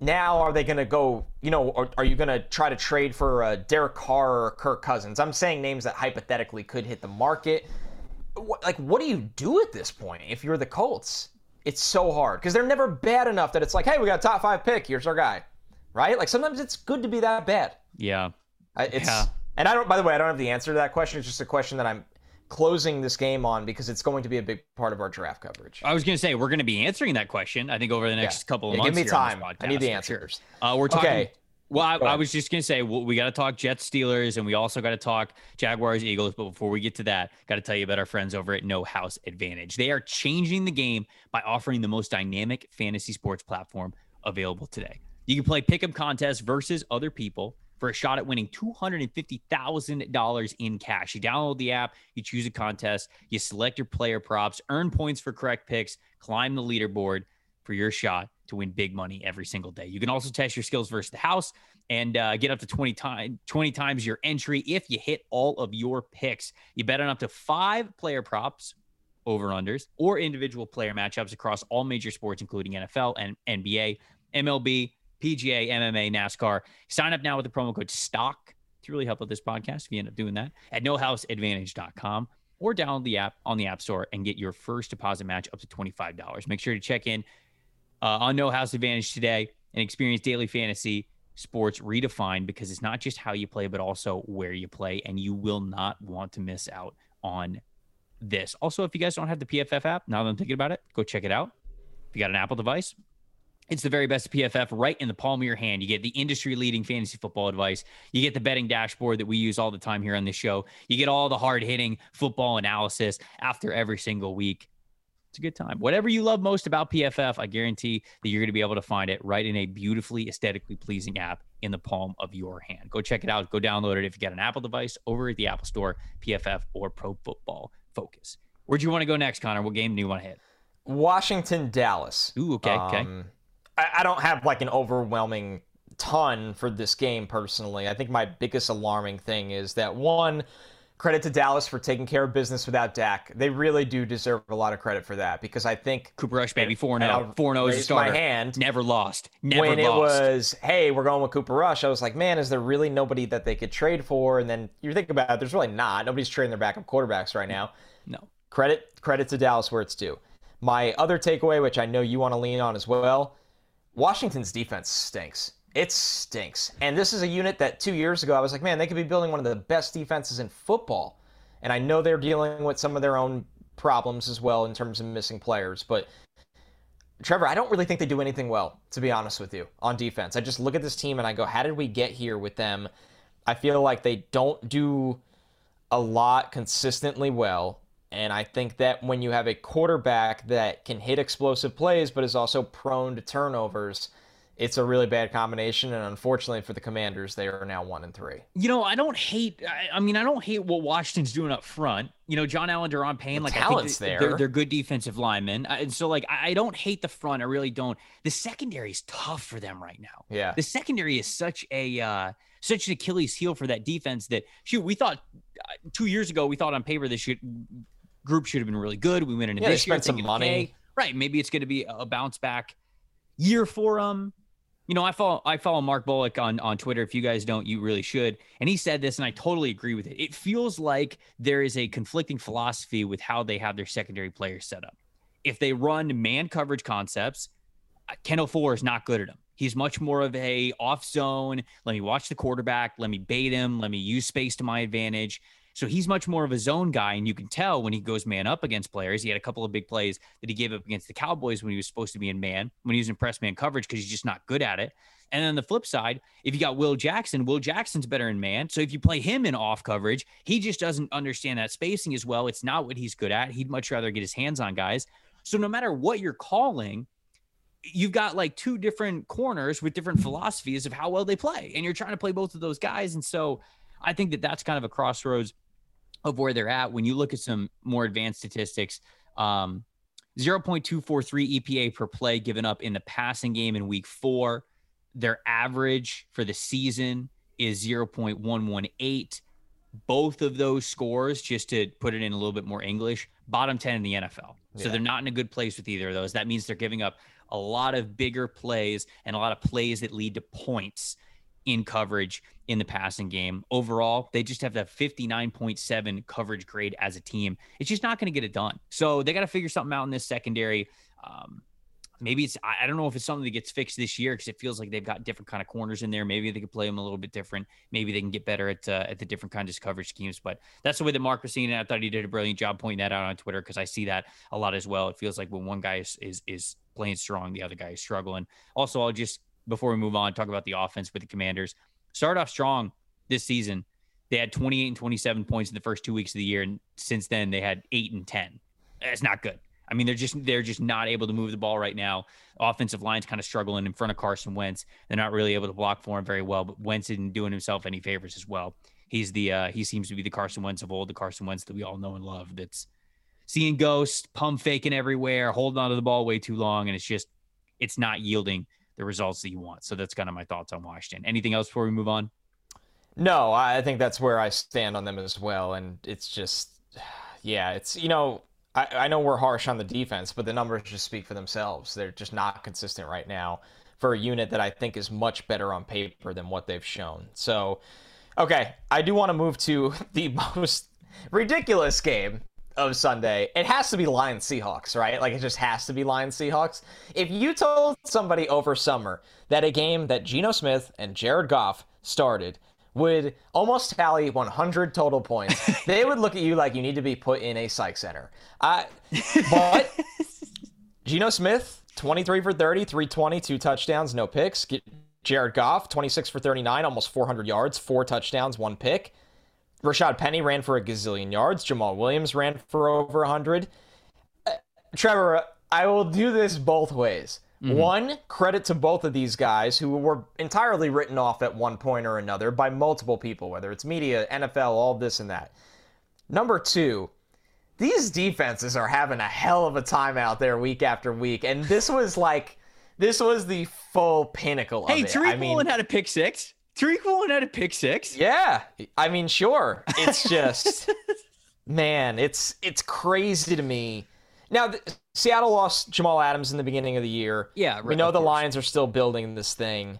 Now, are they going to go, you know, or are you going to try to trade for uh, Derek Carr or Kirk Cousins? I'm saying names that hypothetically could hit the market. What, like, what do you do at this point if you're the Colts? It's so hard because they're never bad enough that it's like, hey, we got a top five pick. Here's our guy, right? Like sometimes it's good to be that bad. Yeah. It's Yeah. And I don't. By the way, I don't have the answer to that question. It's just a question that I'm closing this game on because it's going to be a big part of our draft coverage. I was going to say, we're going to be answering that question, I think, over the next Yeah. couple of Yeah, months. give me here on this time. I need the podcast, for sure. answers. Uh, we're talking. Okay. Well, I, Go I was just going to say, well, we got to talk Jets, Steelers, and we also got to talk Jaguars, Eagles. But before we get to that, got to tell you about our friends over at No House Advantage. They are changing the game by offering the most dynamic fantasy sports platform available today. You can play pick'em contests versus other people for a shot at winning $250,000 in cash. You download the app, you choose a contest, you select your player props, earn points for correct picks, climb the leaderboard for your shot to win big money every single day. You can also test your skills versus the house and uh, get up to 20 times 20 times your entry if you hit all of your picks. You bet on up to five player props over unders, or individual player matchups across all major sports, including NFL and NBA, MLB, PGA, MMA, NASCAR. Sign up now with the promo code STOCK to really help with this podcast if you end up doing that at nohouseadvantage.com or download the app on the App Store and get your first deposit match up to $25. Make sure to check in uh, on No House Advantage today and experience daily fantasy sports redefined because it's not just how you play, but also where you play. And you will not want to miss out on this. Also, if you guys don't have the PFF app, now that I'm thinking about it, go check it out. If you got an Apple device, it's the very best PFF right in the palm of your hand. You get the industry leading fantasy football advice. You get the betting dashboard that we use all the time here on this show. You get all the hard hitting football analysis after every single week. It's a good time. Whatever you love most about PFF, I guarantee that you're going to be able to find it right in a beautifully aesthetically pleasing app in the palm of your hand. Go check it out. Go download it if you got an Apple device over at the Apple Store, PFF or Pro Football Focus. Where'd you want to go next, Connor? What game do you want to hit? Washington, Dallas. Ooh, okay, um, okay. I, I don't have like an overwhelming ton for this game personally. I think my biggest alarming thing is that one, credit to Dallas for taking care of business without Dak. They really do deserve a lot of credit for that because I think Cooper Rush, baby, 4 0. 4 0 is a starter. my hand. Never lost. Never when lost. it was, hey, we're going with Cooper Rush, I was like, man, is there really nobody that they could trade for? And then you think about it, there's really not. Nobody's trading their backup quarterbacks right now. No. Credit credit to Dallas where it's due. My other takeaway, which I know you want to lean on as well, Washington's defense stinks. It stinks. And this is a unit that two years ago I was like, man, they could be building one of the best defenses in football. And I know they're dealing with some of their own problems as well in terms of missing players. But Trevor, I don't really think they do anything well, to be honest with you, on defense. I just look at this team and I go, how did we get here with them? I feel like they don't do a lot consistently well. And I think that when you have a quarterback that can hit explosive plays but is also prone to turnovers, it's a really bad combination. And unfortunately for the Commanders, they are now one and three. You know, I don't hate. I, I mean, I don't hate what Washington's doing up front. You know, John Allen, Daron Payne, the like talent's I think there. They're, they're good defensive linemen, and so like I don't hate the front. I really don't. The secondary is tough for them right now. Yeah, the secondary is such a. Uh, such an Achilles heel for that defense that shoot we thought uh, two years ago we thought on paper this should group should have been really good. We went into yeah, this year some money. Okay, right. Maybe it's going to be a bounce back year for them. You know, I follow I follow Mark Bullock on on Twitter. If you guys don't, you really should. And he said this, and I totally agree with it. It feels like there is a conflicting philosophy with how they have their secondary players set up. If they run man coverage concepts, uh, Kendall Fuller is not good at them. He's much more of a off zone. Let me watch the quarterback. Let me bait him. Let me use space to my advantage. So he's much more of a zone guy, and you can tell when he goes man up against players. He had a couple of big plays that he gave up against the Cowboys when he was supposed to be in man, when he was in press man coverage because he's just not good at it. And then the flip side, if you got Will Jackson, Will Jackson's better in man. So if you play him in off coverage, he just doesn't understand that spacing as well. It's not what he's good at. He'd much rather get his hands on guys. So no matter what you're calling, you've got like two different corners with different philosophies of how well they play, and you're trying to play both of those guys. And so I think that that's kind of a crossroads of where they're at when you look at some more advanced statistics. Um, 0.243 EPA per play given up in the passing game in week four. Their average for the season is 0.118. Both of those scores, just to put it in a little bit more English, bottom 10 in the NFL. So they're not in a good place with either of those. That means they're giving up a lot of bigger plays and a lot of plays that lead to points in coverage in the passing game. Overall, they just have that 59.7 coverage grade as a team. It's just not going to get it done. So they got to figure something out in this secondary. Um, maybe it's I don't know if it's something that gets fixed this year because it feels like they've got different kind of corners in there. Maybe they could play them a little bit different. Maybe they can get better at uh, at the different kinds of coverage schemes. But that's the way that Mark was seeing it. I thought he did a brilliant job pointing that out on Twitter because I see that a lot as well. It feels like when one guy is is, is playing strong, the other guy is struggling. Also, I'll just before we move on, talk about the offense with the Commanders. Start off strong this season. They had 28 and 27 points in the first two weeks of the year, and since then they had eight and 10. That's not good. I mean, they're just they're just not able to move the ball right now. Offensive line's kind of struggling in front of Carson Wentz. They're not really able to block for him very well. But Wentz isn't doing himself any favors as well. He's the uh, he seems to be the Carson Wentz of old, the Carson Wentz that we all know and love. That's seeing ghosts, pump faking everywhere, holding onto the ball way too long, and it's just it's not yielding the results that you want. So that's kind of my thoughts on Washington. Anything else before we move on? No, I think that's where I stand on them as well. And it's just, yeah, it's, you know, I, I know we're harsh on the defense, but the numbers just speak for themselves. They're just not consistent right now for a unit that I think is much better on paper than what they've shown. So, okay, I do want to move to the most ridiculous game of Sunday. It has to be Lions Seahawks, right? Like it just has to be Lions Seahawks. If you told somebody over summer that a game that Geno Smith and Jared Goff started would almost tally 100 total points, they would look at you like you need to be put in a psych center. Uh, but Geno Smith, 23 for 30, 320, two touchdowns, no picks. Jared Goff, 26 for 39, almost 400 yards, four touchdowns, one pick. Rashad Penny ran for a gazillion yards. Jamaal Williams ran for over 100. Uh, Trevor, I will do this both ways. Mm-hmm. One, credit to both of these guys who were entirely written off at one point or another by multiple people, whether it's media, NFL, all this and that. Number two, these defenses are having a hell of a time out there week after week. And this was like, this was the full pinnacle hey, of it. Hey, Tariq I mean, had a pick six. Tariq Woolen had a pick six. Yeah. I mean, sure. It's just, man, it's it's crazy to me now, the, Seattle lost Jamal Adams in the beginning of the year. Yeah, right, we know the course. Lions are still building this thing,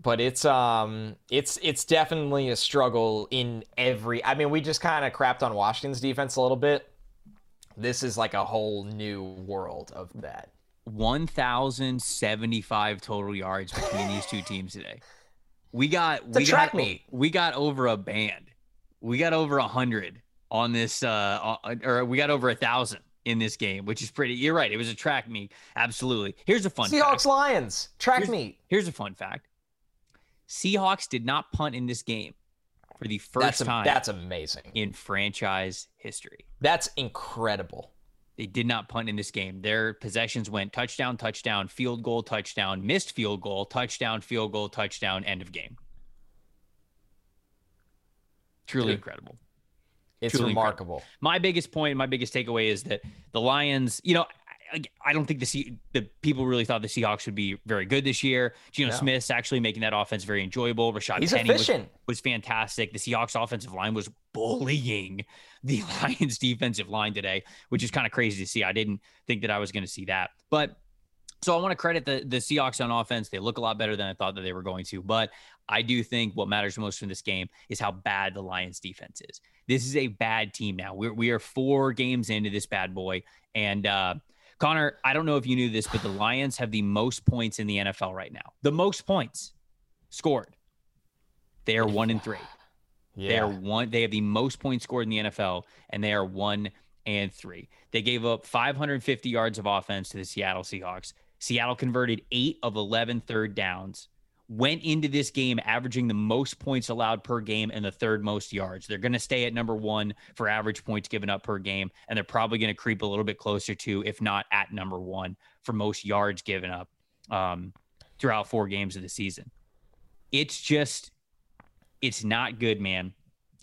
but it's um, it's it's definitely a struggle in every. I mean, we just kind of crapped on Washington's defense a little bit. This is like a whole new world of that. 1,075 total yards between these two teams today. We got we got meet. we got over a band. We got over a hundred on this, uh, or we got over a thousand in this game, which is pretty. You're right. It was a track meet. Absolutely. Here's a fun Seahawks fact. Lions track here's, meet. Here's a fun fact. Seahawks did not punt in this game for the first that's a, time. That's amazing in franchise history. That's incredible. They did not punt in this game. Their possessions went touchdown, touchdown, field goal, touchdown, missed field goal, touchdown, field goal, touchdown, end of game. Truly Dude. incredible. It's Truly remarkable. Incredible. My biggest point, my biggest takeaway is that the Lions, you know, I, I don't think the C, the people really thought the Seahawks would be very good this year. Geno no. Smith's actually making that offense very enjoyable. Rashad He's Penny was, was, fantastic. The Seahawks offensive line was bullying the Lions defensive line today, which is kind of crazy to see. I didn't think that I was going to see that, but so I want to credit the the Seahawks on offense. They look a lot better than I thought that they were going to. But I do think what matters most in this game is how bad the Lions defense is. This is a bad team now. We're, we are four games into this bad boy. And uh, Connor, I don't know if you knew this, but the Lions have the most points in the NFL right now. The most points scored. They are one and three. Yeah. They are one. They have the most points scored in the NFL, and they are one and three. They gave up 550 yards of offense to the Seattle Seahawks. Seattle converted eight of 11 third downs went into this game averaging the most points allowed per game and the third most yards. They're going to stay at number one for average points given up per game, and they're probably going to creep a little bit closer to, if not at number one, for most yards given up um, throughout four games of the season. It's just, it's not good, man.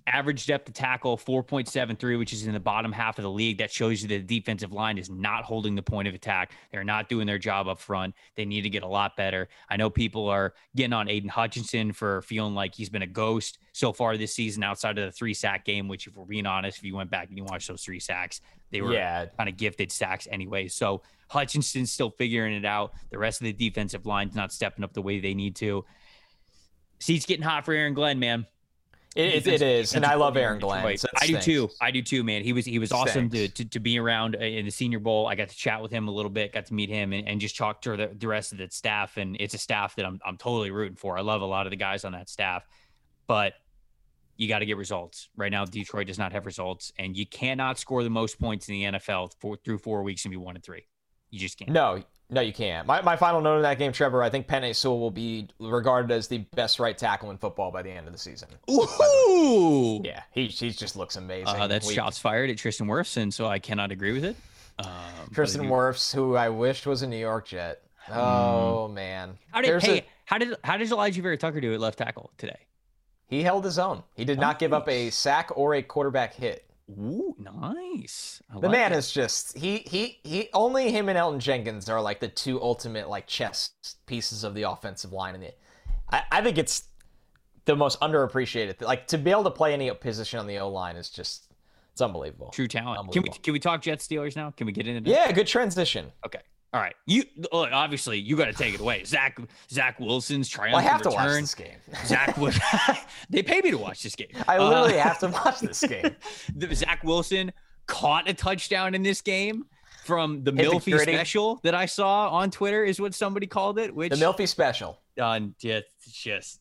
Average depth of tackle 4.73 which is in the bottom half of the league. That shows you that the defensive line is not holding the point of attack. They're not doing their job up front. They need to get a lot better. I know people are getting on Aidan Hutchinson for feeling like he's been a ghost so far this season outside of the three sack game which if we're being honest if you went back and you watched those three sacks they were yeah. kind of gifted sacks anyway. So Hutchinson's still figuring it out. The rest of the defensive line's not stepping up the way they need to seats getting hot for Aaron Glenn man it, it is, and I love Aaron Glenn. I do too. I do too, man. He was he was awesome to, to, to be around uh, in the Senior Bowl. I got to chat with him a little bit, got to meet him, and, and just talk to the, the rest of the staff. And it's a staff that I'm I'm totally rooting for. I love a lot of the guys on that staff, but you got to get results. Right now, Detroit does not have results, and you cannot score the most points in the NFL for, through four weeks and be one and three. You just can't. No, no, you can't. My, my final note in that game, Trevor, I think Penei Sewell will be regarded as the best right tackle in football by the end of the season. Ooh. Yeah, he, he just looks amazing. Uh, that's we, shots fired at Tristan Wirfs, and so I cannot agree with it. Um, Tristan Wirfs, who I wished was a New York Jet. Oh, mm. man. How did, hey, a, how did how did Alijah Vera-Tucker do at left tackle today? He held his own. He did not give up a sack or a quarterback hit. Ooh, nice. I the like man it. is just he he he. Only him and Elgton Jenkins are like the two ultimate like chess pieces of the offensive line. And I I think it's the most underappreciated. Like to be able to play any position on the O line is just It's unbelievable. True talent. Can we can we talk Jets Steelers now? Can we get into that? Yeah, good transition. Okay. All right, you look, obviously you got to take it away. Zach Zach Wilson's triumphant well, I have return. to watch this game. Zach they pay me to watch this game. I literally uh, have to watch this game. Zach Wilson caught a touchdown in this game from the Milfy special that I saw on Twitter is what somebody called it. Which the Milfy special. Uh, just, just.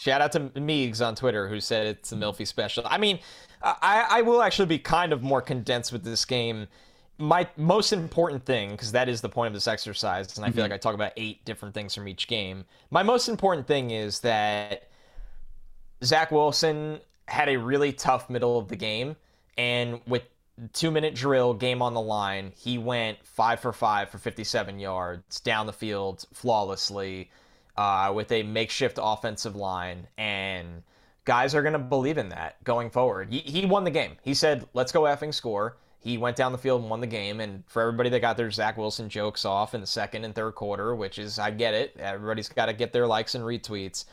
Shout out to Meegs on Twitter who said it's a Milfy special. I mean, I, I will actually be kind of more condensed with this game. My most important thing, because that is the point of this exercise, and I feel mm-hmm. like I talk about eight different things from each game. My most important thing is that Zach Wilson had a really tough middle of the game, and with two minute drill, game on the line, he went five for five for 57 yards down the field flawlessly uh, with a makeshift offensive line. And guys are going to believe in that going forward. He, he won the game. He said, let's go effing score. He went down the field and won the game. And for everybody that got their Zach Wilson jokes off in the second and third quarter, which is, I get it, everybody's got to get their likes and retweets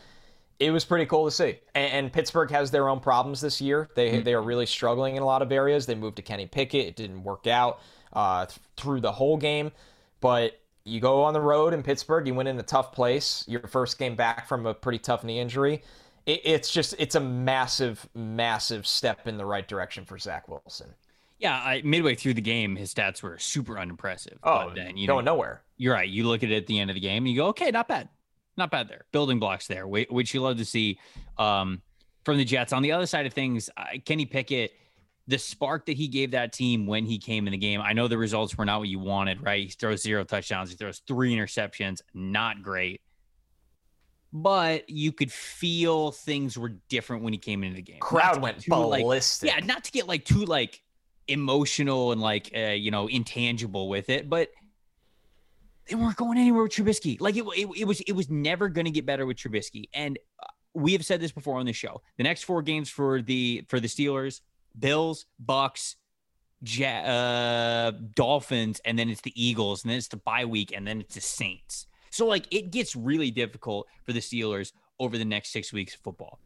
it was pretty cool to see. And, and, Pittsburgh has their own problems this year. They mm-hmm. they are really struggling in a lot of areas. They moved to Kenny Pickett. It didn't work out uh, th- through the whole game. But you go on the road in Pittsburgh. You went in a tough place. Your first game back from a pretty tough knee injury. It, it's just it's a massive massive step in the right direction for Zach Wilson. Yeah, I, midway through the game, his stats were super unimpressive. Oh, but then you going know, nowhere. You're right. You look at it at the end of the game, and you go, okay, not bad not bad there. Building blocks there, which you love to see um, from the Jets. On the other side of things, uh, Kenny Pickett, the spark that he gave that team when he came in the game. I know the results were not what you wanted, right? He throws zero touchdowns, he throws three interceptions, not great. But you could feel things were different when he came into the game. Crowd went too, ballistic. Like, yeah, not to get like too like emotional and like uh, you know intangible with it, but they weren't going anywhere with Trubisky. Like it, it, it was, it was never going to get better with Trubisky. And uh, we have said this before on the show. The next four games for the for the Steelers: Bills, Bucks, ja- uh, Dolphins, and then it's the Eagles, and then it's the bye week, and then it's the Saints. So like it gets really difficult for the Steelers over the next six weeks of football.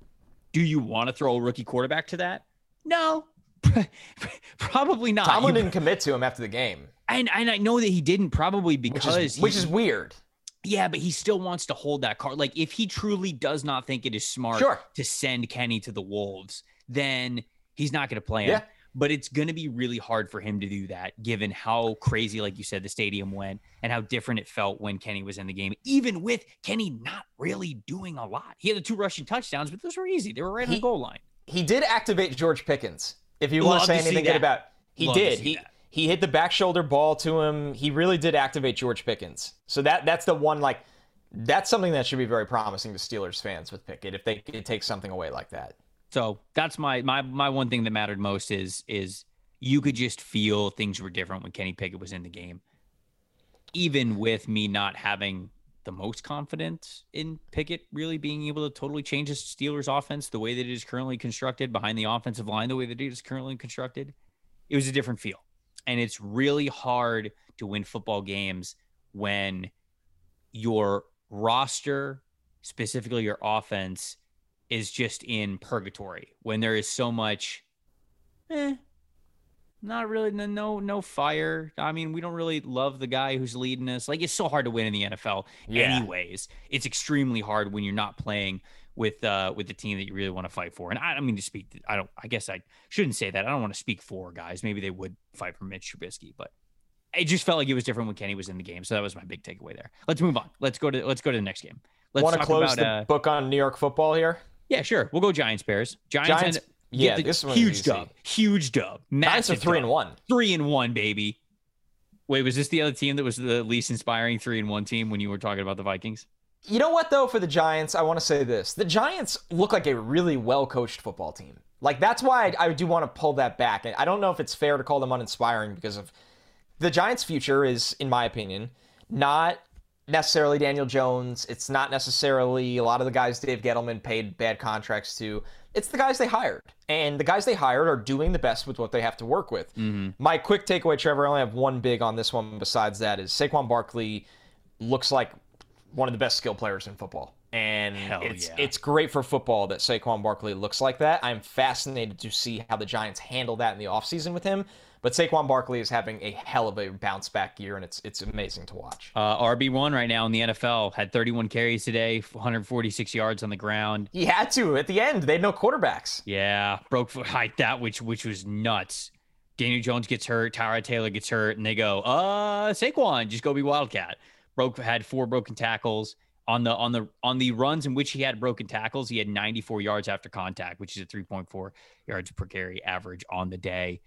Do you want to throw a rookie quarterback to that? No, probably not. Tomlin didn't commit to him after the game and and I know that he didn't probably because which is, which is weird. Yeah, but he still wants to hold that card. Like if he truly does not think it is smart sure. to send Kenny to the Wolves, then he's not going to play him. Yeah. But it's going to be really hard for him to do that, given how crazy, like you said, the stadium went and how different it felt when Kenny was in the game. Even with Kenny not really doing a lot, he had the two rushing touchdowns, but those were easy. They were right he, on the goal line. He did activate George Pickens. If you want to say anything good about, he Love did. He that he hit the back shoulder ball to him. He really did activate George Pickens. So that that's the one like that's something that should be very promising to Steelers fans with Pickett if they could take something away like that. So that's my my my one thing that mattered most is is you could just feel things were different when Kenny Pickett was in the game. Even with me not having the most confident in Pickett really being able to totally change the Steelers offense the way that it is currently constructed behind the offensive line, the way that it is currently constructed, it was a different feel. And it's really hard to win football games when your roster, specifically your offense, is just in purgatory. When there is so much, eh, not really no no fire. I mean, we don't really love the guy who's leading us. Like it's so hard to win in the NFL. Yeah. Anyways, it's extremely hard when you're not playing with uh with the team that you really want to fight for. And I, I mean to speak I don't I guess I shouldn't say that. I don't want to speak for guys. Maybe they would fight for Mitch Trubisky, but it just felt like it was different when Kenny was in the game. So that was my big takeaway there. Let's move on. Let's go to let's go to the next game. Let's want to close about, the uh, book on New York football here? Yeah, sure. We'll go Giants Bears. Giants, Giants yeah, this one huge dub. Huge dub. Massive Giants are three dub. and one. Three and one, baby. Wait, was this the other team that was the least inspiring three and one team when you were talking about the Vikings? You know what though? For the Giants, I want to say this: the Giants look like a really well-coached football team. Like that's why I, I do want to pull that back. I don't know if it's fair to call them uninspiring because of the Giants' future is, in my opinion, not necessarily Daniel Jones. It's not necessarily a lot of the guys Dave Gettleman paid bad contracts to. It's the guys they hired. And the guys they hired are doing the best with what they have to work with. Mm-hmm. My quick takeaway, Trevor, I only have one big on this one besides that is Saquon Barkley looks like one of the best skill players in football. And Hell it's yeah. it's great for football that Saquon Barkley looks like that. I'm fascinated to see how the Giants handle that in the offseason with him. But Saquon Barkley is having a hell of a bounce back year, and it's it's amazing to watch. Uh, RB1 right now in the NFL had 31 carries today, 146 yards on the ground. He had to at the end. They had no quarterbacks. Yeah, broke for height that which which was nuts. Daniel Jones gets hurt, Tyrod Taylor gets hurt, and they go, uh, Saquon, just go be Wildcat. Broke had four broken tackles on the on the on the runs in which he had broken tackles. He had 94 yards after contact, which is a 3.4 yards per carry average on the day.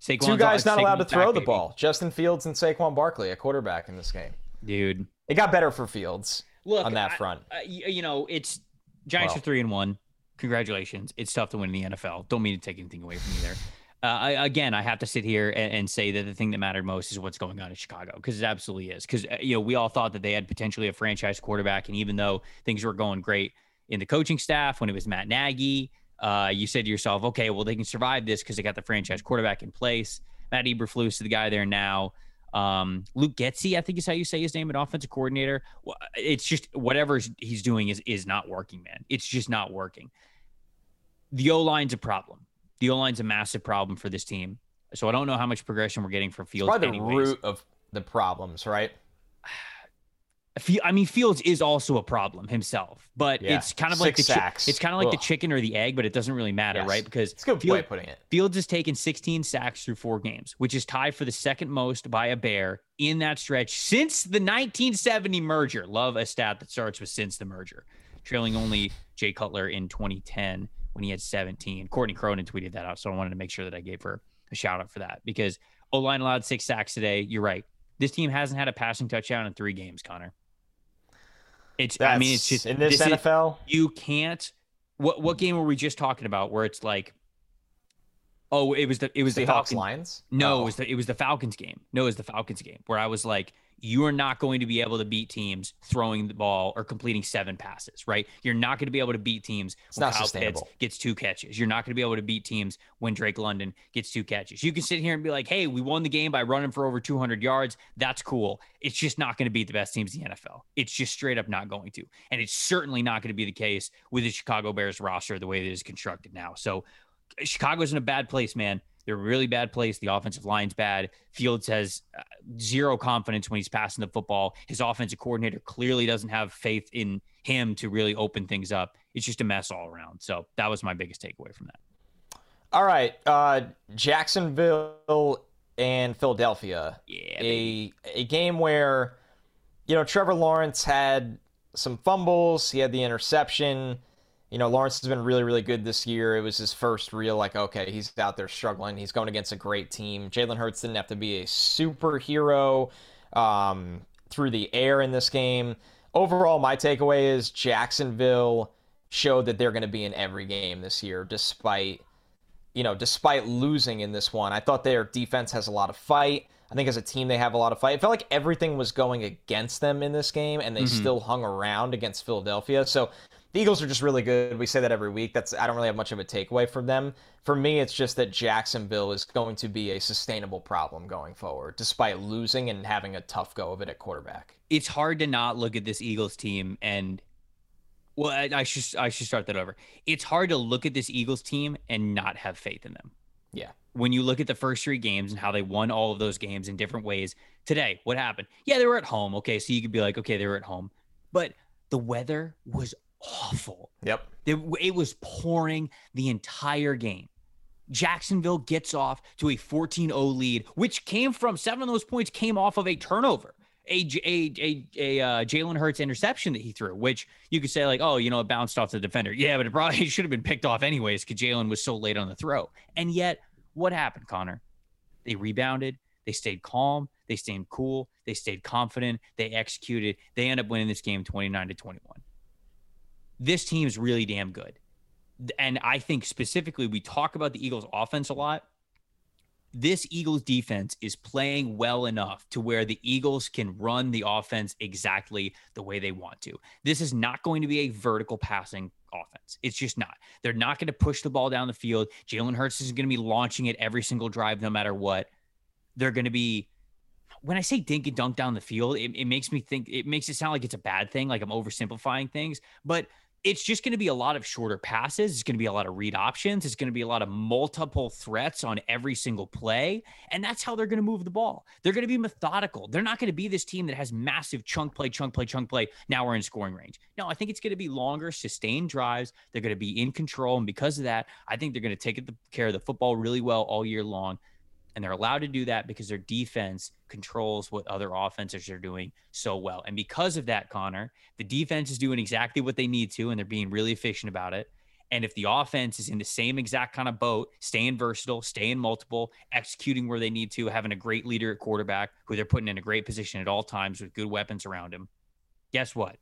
Saquon's Two guys not allowed to throw back, the baby. ball. Justin Fields and Saquon Barkley, a quarterback in this game. dude. It got better for Fields Look on that I- front. uh, y- you know, it's Giants Well. are three and one. Congratulations. It's tough to win in the NFL. Don't mean to take anything away from you there. Uh, I, again, I have to sit here and, and say that the thing that mattered most is what's going on in Chicago because it absolutely is. Because you know, we all thought that they had potentially a franchise quarterback, and even though things were going great in the coaching staff when it was Matt Nagy, uh, you said to yourself, okay, well they can survive this because they got the franchise quarterback in place. Matt Eberflus is the guy there now. Um, Luke Getsy, I think is how you say his name, an offensive coordinator. It's just whatever he's doing is is not working, man. It's just not working. The O line's a problem. The O line's a massive problem for this team. So I don't know how much progression we're getting from Fields. Probably the anyways. root of the problems, right? I mean, Fields is also a problem himself, but Yeah. it's kind of like the sacks. it's kind of like the chicken or the egg, but it doesn't really matter, Yes. right? Because It's a good Field- way of putting it. Fields has taken 16 sacks through four games, which is tied for the second most by a Bear in that stretch since the 1970 merger. Love a stat that starts with since the merger, trailing only Jay Cutler in 2010 when he had 17. Courtney Cronin tweeted that out, so I wanted to make sure that I gave her a shout out for that because O line allowed six sacks today. You're right. This team hasn't had a passing touchdown in three games, Connor. It's. I mean, it's just in this, is- NFL. you can't. What what game were we just talking about? Where it's like, oh, it was the it was the Seahawks Falcons. Lions. No, Oh. it was the it was the Falcons game. No, it was the Falcons game where I was like, you are not going to be able to beat teams throwing the ball or completing seven passes, right? You're not going to be able to beat teams It's when not Kyle Pitts gets two catches. You're not going to be able to beat teams when Drake London gets two catches. You can sit here and be like, hey, we won the game by running for over 200 yards. That's cool. It's just not going to beat the best teams in the NFL. It's just straight up not going to. And it's certainly not going to be the case with the Chicago Bears roster the way that it is constructed now. So Chicago's in a bad place, man. They're a really bad place. The offensive line's bad. Fields has uh, zero confidence when he's passing the football. His offensive coordinator clearly doesn't have faith in him to really open things up. It's just a mess all around. So that was my biggest takeaway from that. All right, uh, Jacksonville and Philadelphia. Yeah, a a game where you know Trevor Lawrence had some fumbles. He had the interception. You know Lawrence has been really really good this year. It was his first real like okay he's out there struggling. He's going against a great team. Jalen Hurts didn't have to be a superhero um, through the air in this game. Overall, my takeaway is Jacksonville showed that they're going to be in every game this year, despite you know, despite losing in this one, I thought their defense has a lot of fight. I think as a team they have a lot of fight. It felt like everything was going against them in this game, and they still hung around against Philadelphia. So the Eagles are just really good. We say that every week. That's I don't really have much of a takeaway from them. For me, it's just that Jacksonville is going to be a sustainable problem going forward, despite losing and having a tough go of it at quarterback. it's hard to not look at this Eagles team and well, I, I should I should start that over. It's hard to look at this Eagles team and not have faith in them. Yeah. When you look at the first three games and how they won all of those games in different ways. Today, what happened? Yeah, they were at home. Okay, so you could be like, okay, they were at home, but the weather was awful. Yep. It, it was pouring the entire game. Jacksonville gets off to a 14 0 lead, which came from seven of those points came off of a turnover, a a uh, Jalen Hurts interception that he threw, which you could say, like, oh, you know, it bounced off the defender. Yeah, but it probably should have been picked off anyways because Jalen was so late on the throw. And yet, what happened, Connor? They rebounded. They stayed calm. They stayed cool. They stayed confident. They executed. They end up winning this game 29 to 21 this team is really damn good. And I think specifically, we talk about the Eagles' offense a lot. This Eagles defense is playing well enough to where the Eagles can run the offense exactly the way they want to. This is not going to be a vertical passing offense. It's just not. They're not going to push the ball down the field. Jalen Hurts is going to be launching it every single drive, no matter what. They're going to be when I say dink and dunk down the field, it, it makes me think it makes it sound like it's a bad thing, like I'm oversimplifying things. But it's just going to be a lot of shorter passes. It's going to be a lot of read options. It's going to be a lot of multiple threats on every single play. And that's how they're going to move the ball. They're going to be methodical. They're not going to be this team that has massive chunk play, chunk play, chunk play. Now we're in scoring range. No, I think it's going to be longer, sustained drives. They're going to be in control. And because of that, I think they're going to take care of the football really well all year long. And they're allowed to do that because their defense controls what other offenses are doing so well. And because of that, Connor, the defense is doing exactly what they need to, and they're being really efficient about it. And if the offense is in the same exact kind of boat, staying versatile, staying multiple, executing where they need to, having a great leader at quarterback who they're putting in a great position at all times with good weapons around him, guess what?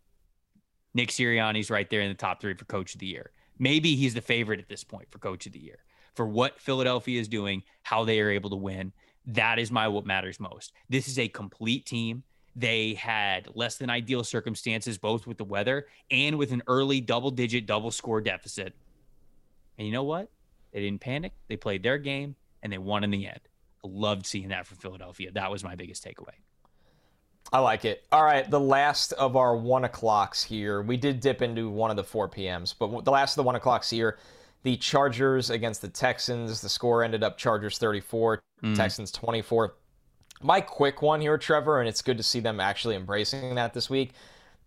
Nick Sirianni's right there in the top three for coach of the year. Maybe he's the favorite at this point for coach of the year for what Philadelphia is doing, how they are able to win. That is my what matters most. This is a complete team. They had less than ideal circumstances, both with the weather and with an early double digit double score deficit. And you know what? They didn't panic. They played their game and they won in the end. I loved seeing that from Philadelphia. That was my biggest takeaway. I like it. All right, the last of our one o'clocks here. We did dip into one of the four PMs, but the last of the one o'clocks here the Chargers against the Texans. The score ended up Chargers 34, mm. Texans 24. My quick one here, Trevor, and it's good to see them actually embracing that this week,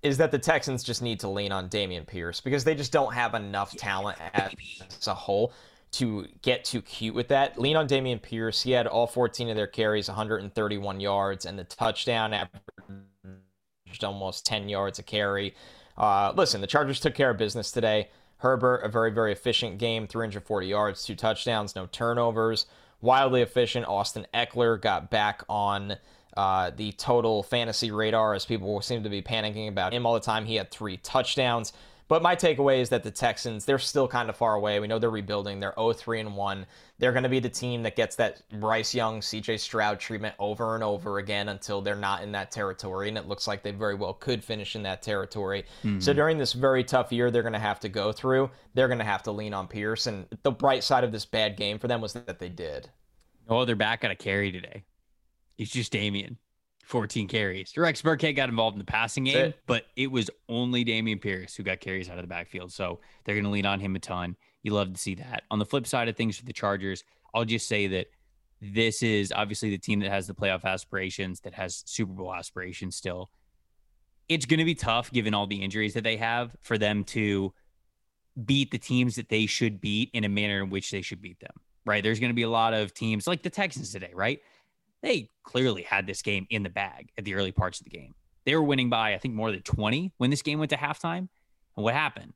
is that the Texans just need to lean on Dameon Pierce because they just don't have enough talent as a whole to get too cute with that. Lean on Dameon Pierce. He had all 14 of their carries, 131 yards, and the touchdown averaged almost 10 yards a carry. Uh, listen, the Chargers took care of business today. Herbert, a very, very efficient game, 340 yards, two touchdowns, no turnovers. Wildly efficient. Austin Ekeler got back on uh, the total fantasy radar as people seem to be panicking about him all the time. He had three touchdowns. But my takeaway is that the Texans, they're still kind of far away. We know they're rebuilding. They're 0-3 and 1. They're going to be the team that gets that Bryce Young, CJ Stroud treatment over and over again until they're not in that territory. And it looks like they very well could finish in that territory. Mm-hmm. So during this very tough year they're going to have to go through, they're going to have to lean on Pierce. And the bright side of this bad game for them was that they did. Oh, they're back on a carry today. It's just Dameon. 14 carries. Rex Burkhead got involved in the passing game, it. but it was only Dameon Pierce who got carries out of the backfield. So they're going to lean on him a ton. You love to see that. On the flip side of things for the Chargers, I'll just say that this is obviously the team that has the playoff aspirations, that has Super Bowl aspirations still. It's going to be tough given all the injuries that they have for them to beat the teams that they should beat in a manner in which they should beat them, right? There's going to be a lot of teams like the Texans today, right? They clearly had this game in the bag at the early parts of the game. They were winning by, I think, more than 20 when this game went to halftime. And what happened?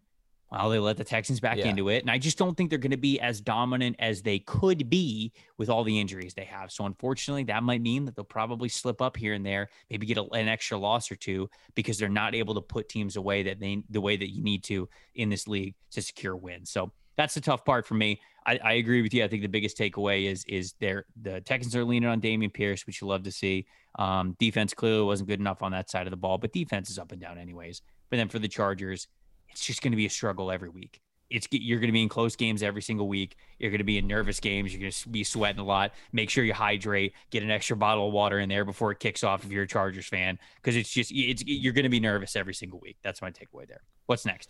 Well, they let the Texans back yeah. into it. And I just don't think they're going to be as dominant as they could be with all the injuries they have. So, unfortunately, that might mean that they'll probably slip up here and there, maybe get a, an extra loss or two because they're not able to put teams away that they the way that you need to in this league to secure wins. So, that's the tough part for me. I, I, agree with you. I think the biggest takeaway is is there the Texans are leaning on Dameon Pierce, which you love to see. Um, defense clearly wasn't good enough on that side of the ball, but defense is up and down anyways. But then for the Chargers, it's just going to be a struggle every week. It's you're going to be in close games every single week. You're going to be in nervous games. You're going to be sweating a lot. Make sure you hydrate. Get an extra bottle of water in there before it kicks off if you're a Chargers fan, because it's just it's you're going to be nervous every single week. That's my takeaway there. What's next?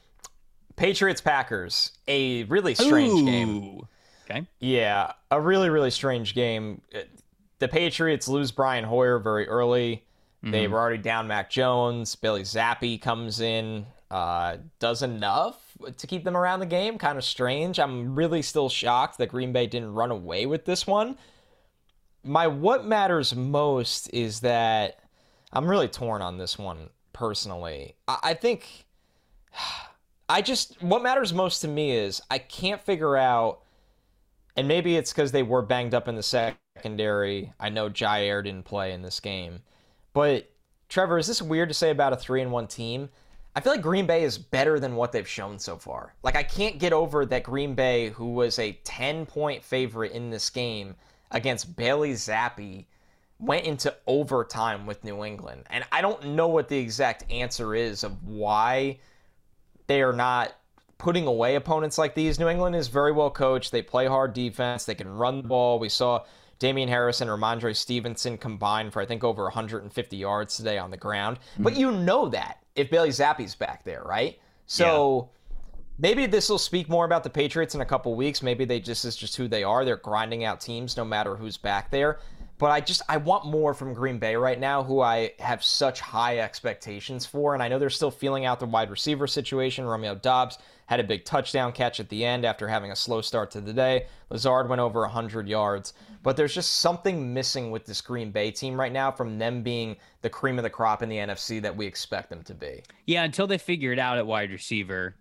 Patriots Packers, a really strange Ooh. game. Okay. Yeah, a really really strange game. The Patriots lose Brian Hoyer very early. Mm-hmm. They were already down Mac Jones. Billy Zappe comes in, uh, does enough to keep them around the game. Kind of strange. I'm really still shocked that Green Bay didn't run away with this one. My what matters most is that I'm really torn on this one personally. I, I think. I just what matters most to me is I can't figure out, and maybe it's because they were banged up in the secondary. I know Jaire didn't play in this game, but Trevor, is this weird to say about a three and one team? I feel like Green Bay is better than what they've shown so far. Like I can't get over that Green Bay, who was a ten point favorite in this game against Bailey Zappe, went into overtime with New England, and I don't know what the exact answer is of why they are not putting away opponents like these. New England is very well coached. They play hard defense. They can run the ball. We saw Damien Harris and Rhamondre Stevenson combined for I think over 150 yards today on the ground. Mm-hmm. But you know that if Bailey Zappe's back there, right? So yeah. maybe this will speak more about the Patriots in a couple weeks. Maybe they just is just who they are. They're grinding out teams no matter who's back there. But I just I want more from Green Bay right now, who I have such high expectations for. And I know they're still feeling out the wide receiver situation. Romeo Doubs had a big touchdown catch at the end after having a slow start to the day. Lazard went over 100 yards. But there's just something missing with this Green Bay team right now from them being the cream of the crop in the NFC that we expect them to be. Yeah, until they figure it out at wide receiver.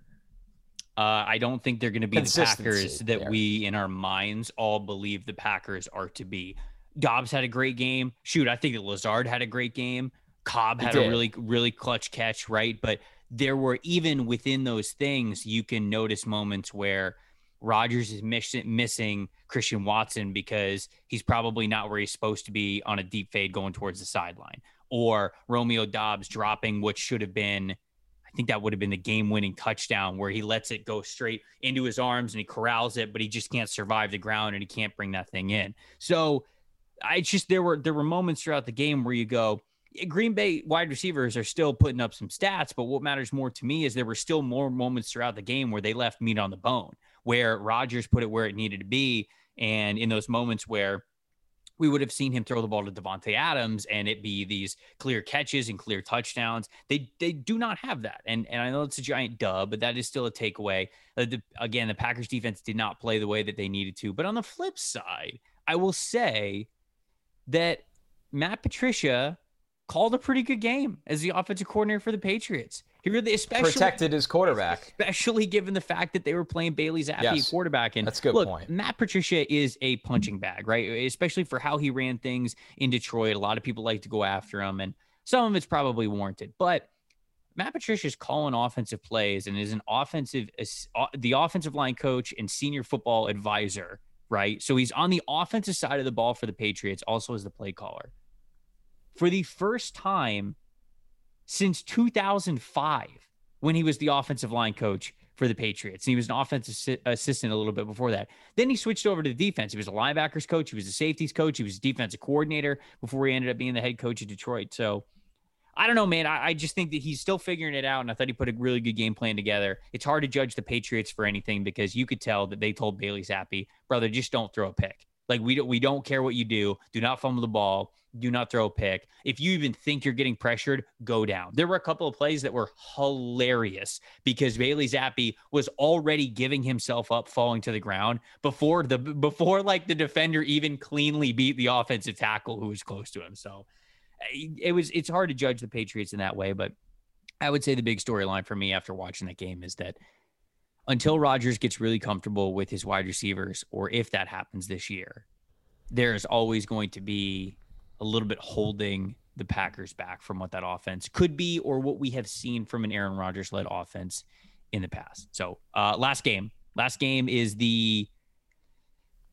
Uh, I don't think they're going to be the Packers that there. we, in our minds, all believe the Packers are to be. Doubs had a great game. Shoot, I think that Lazard had a great game. Cobb had a really, really clutch catch, right? But there were even within those things, you can notice moments where Rodgers is miss- missing Christian Watson because he's probably not where he's supposed to be on a deep fade going towards the sideline, or Romeo Doubs dropping what should have been. I think that would have been the game winning touchdown where he lets it go straight into his arms and he corrals it, but he just can't survive the ground and he can't bring that thing in. So I just there were there were moments throughout the game where you go, Green Bay wide receivers are still putting up some stats, but what matters more to me is there were still more moments throughout the game where they left meat on the bone, where Rodgers put it where it needed to be. And in those moments where we would have seen him throw the ball to Davante Adams and it be these clear catches and clear touchdowns. They they do not have that, and and I know it's a giant dub, but that is still a takeaway. Uh, the, again, the Packers defense did not play the way that they needed to. But on the flip side, I will say that Matt Patricia called a pretty good game as the offensive coordinator for the Patriots. He really, especially protected his quarterback, especially given the fact that they were playing Bailey Zappe yes. quarterback. And that's a good look, point. Matt Patricia is a punching bag, right? Especially for how he ran things in Detroit. A lot of people like to go after him, and some of it's probably warranted. But Matt Patricia is calling offensive plays and is an offensive, uh, the offensive line coach and senior football advisor, right? So he's on the offensive side of the ball for the Patriots, also as the play caller. For the first time since 2005 when he was the offensive line coach for the Patriots. And he was an offensive assistant a little bit before that. Then he switched over to the defense. He was a linebackers coach. He was a safeties coach. He was a defensive coordinator before he ended up being the head coach of Detroit. So I don't know, man. I, I, just think that he's still figuring it out. And I thought he put a really good game plan together. It's hard to judge the Patriots for anything because you could tell that they told Bailey Zappe, brother, just don't throw a pick. Like we don't we don't care what you do. Do not fumble the ball. Do not throw a pick. If you even think you're getting pressured, go down. There were a couple of plays that were hilarious because Bailey Zappe was already giving himself up, falling to the ground before the before like the defender even cleanly beat the offensive tackle who was close to him. So it was it's hard to judge the Patriots in that way, but I would say the big storyline for me after watching that game is that until Rodgers gets really comfortable with his wide receivers, or if that happens this year, there's always going to be a little bit holding the Packers back from what that offense could be or what we have seen from an Aaron Rodgers led offense in the past. So, uh, last game. Last game is the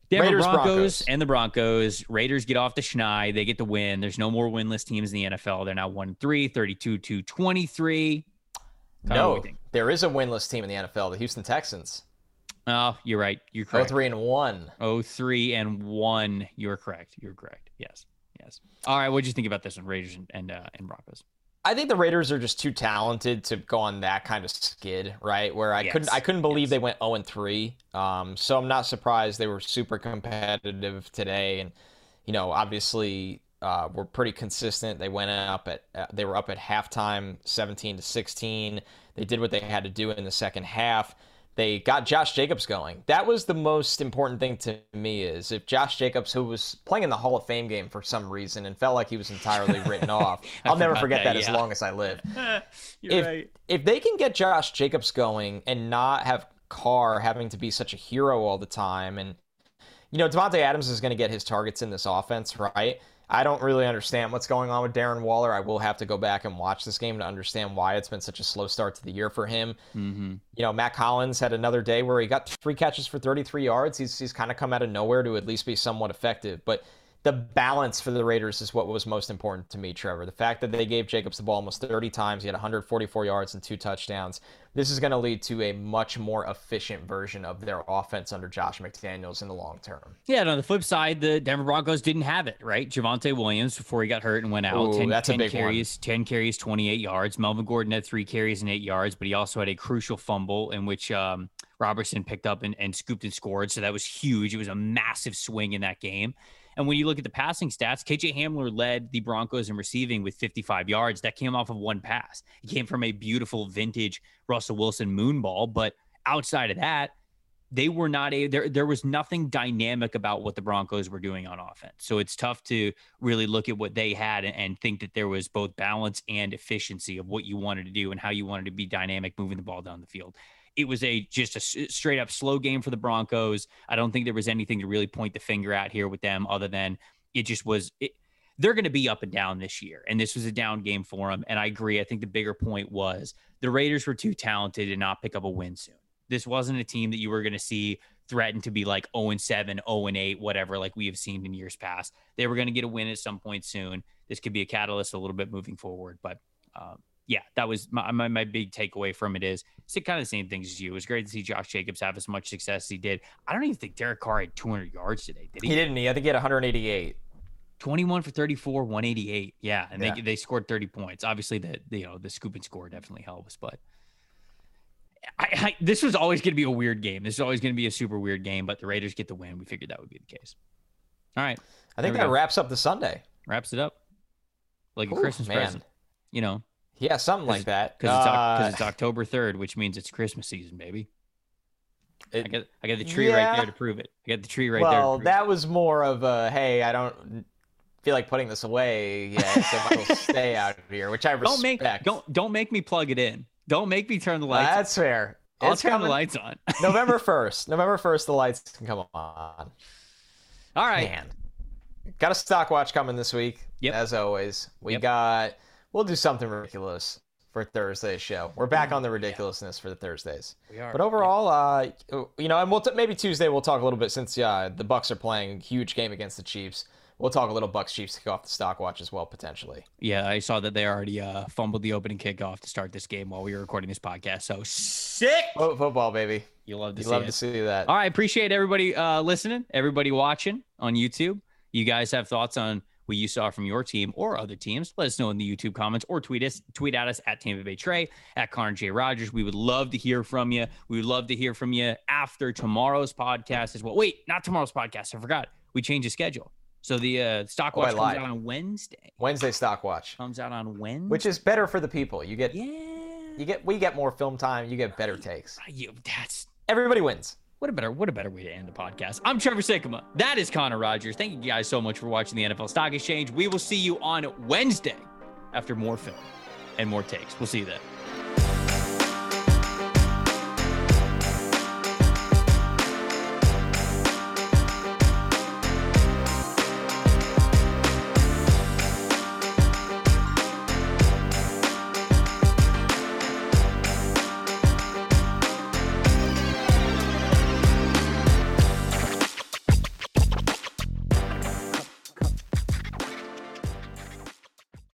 Denver Raiders, Broncos, Broncos, and the Broncos. Raiders get off the schneid. They get the win. There's no more winless teams in the NFL. They're now 1 3, 32 to 23. No, there is a winless team in the NFL, the Houston Texans. Oh, you're right. You're correct. 03 and 1. 03 and 1. You're correct. You're correct. Yes. Yes. All right. What did you think about this one, Raiders and and, uh, and Broncos? I think the Raiders are just too talented to go on that kind of skid, right? Where I yes. couldn't I couldn't believe yes. they went 0 and 3. Um, so I'm not surprised they were super competitive today and you know, obviously uh, were pretty consistent. They went up at uh, they were up at halftime, 17 to 16. They did what they had to do in the second half. They got Josh Jacobs going. That was the most important thing to me is if Josh Jacobs, who was playing in the Hall of Fame game for some reason and felt like he was entirely written off, I'll never forget that, that yeah. as long as I live. if, right. if they can get Josh Jacobs going and not have Carr having to be such a hero all the time and you know, Davante Adams is going to get his targets in this offense, right? I don't really understand what's going on with Darren Waller. I will have to go back and watch this game to understand why it's been such a slow start to the year for him. Mm-hmm. You know, Mack Hollins had another day where he got three catches for 33 yards. He's, he's kind of come out of nowhere to at least be somewhat effective. But the balance for the Raiders is what was most important to me, Trevor. The fact that they gave Jacobs the ball almost 30 times, he had 144 yards and two touchdowns. This is going to lead to a much more efficient version of their offense under Josh McDaniels in the long term. Yeah, and on the flip side, the Denver Broncos didn't have it, right? Javonte Williams, before he got hurt and went out, Ooh, 10, that's 10 a big carries, one. 10 carries, 28 yards. Melvin Gordon had three carries and eight yards, but he also had a crucial fumble in which um, Robertson picked up and, and scooped and scored. So that was huge. It was a massive swing in that game. And when you look at the passing stats, KJ Hamler led the Broncos in receiving with 55 yards. That came off of one pass. It came from a beautiful vintage Russell Wilson moonball. But outside of that, they were not a there there was nothing dynamic about what the Broncos were doing on offense. So it's tough to really look at what they had and, and, think that there was both balance and efficiency of what you wanted to do and how you wanted to be dynamic moving the ball down the field it was a just a straight up slow game for the Broncos. I don't think there was anything to really point the finger at here with them other than it just was it, they're going to be up and down this year. And this was a down game for them. And I agree. I think the bigger point was the Raiders were too talented to not pick up a win soon. This wasn't a team that you were going to see threatened to be like 0 and 7, 0 and 8, whatever, like we have seen in years past. They were going to get a win at some point soon. This could be a catalyst a little bit moving forward. But um, yeah, that was my, my, my big takeaway from it is it's kind of the same things as you. It was great to see Josh Jacobs have as much success as he did. I don't even think Derek Carr had 200 yards today. Did he? He didn't. He, I think he had 188. 21 for 34, 188. Yeah, and yeah. they they scored 30 points. Obviously, the, the you know the scoop and score definitely helps, but I, I, this was always going to be a weird game. This is always going to be a super weird game, but the Raiders get the win. We figured that would be the case. All right, I think that go. wraps up the Sunday. Wraps it up like Ooh, a Christmas man. present. You know, Yeah, something like that. because it's, Uh, it's October 3rd, which means it's Christmas season, baby. I got I got the tree right there to prove it. I got the tree right there. well, that was more of a hey, I don't feel like putting this away yet, so I well stay out of here, which I respect. don't make don't don't make me plug it in. Don't make me turn the lights. That's fair. I'll It's turn coming. the lights on. November first. November first, the lights can come on. All right. Man, got a stock watch coming this week. Yep. As always, we Yep. got. We'll do something ridiculous for Thursday's show. We're back on the ridiculousness for the Thursdays. We are. But overall, uh, you know, and we'll t- maybe Tuesday we'll talk a little bit since uh, the Bucks are playing a huge game against the Chiefs. We'll talk a little Bucks Chiefs kick off the stock watch as well potentially. Yeah, I saw that they already uh, fumbled the opening kickoff to start this game while we were recording this podcast. So sick. Fo- football, baby. You love to You see love it. to see that. All right, appreciate everybody uh, listening, everybody watching on YouTube. You guys have thoughts on what you saw from your team or other teams? Let us know in the YouTube comments or tweet us, tweet at us at Tampa Bay Tre, at Connor J. Rogers. We would love to hear from you. We would love to hear from you after tomorrow's podcast as well. Wait, not tomorrow's podcast. I forgot. We changed the schedule. So the uh, stock Oh, watch comes out on Wednesday. Wednesday stock watch, Comes out on Wednesday. which is better for the people. You get yeah. you get we get more film time. You get better takes. You, that's Everybody wins. What a better what a better way to end the podcast. I'm Trevor Sikkema. That is Connor Rogers. Thank you guys so much for watching the NFL Stock Exchange. We will see you on Wednesday after more film and more takes. We'll see you then.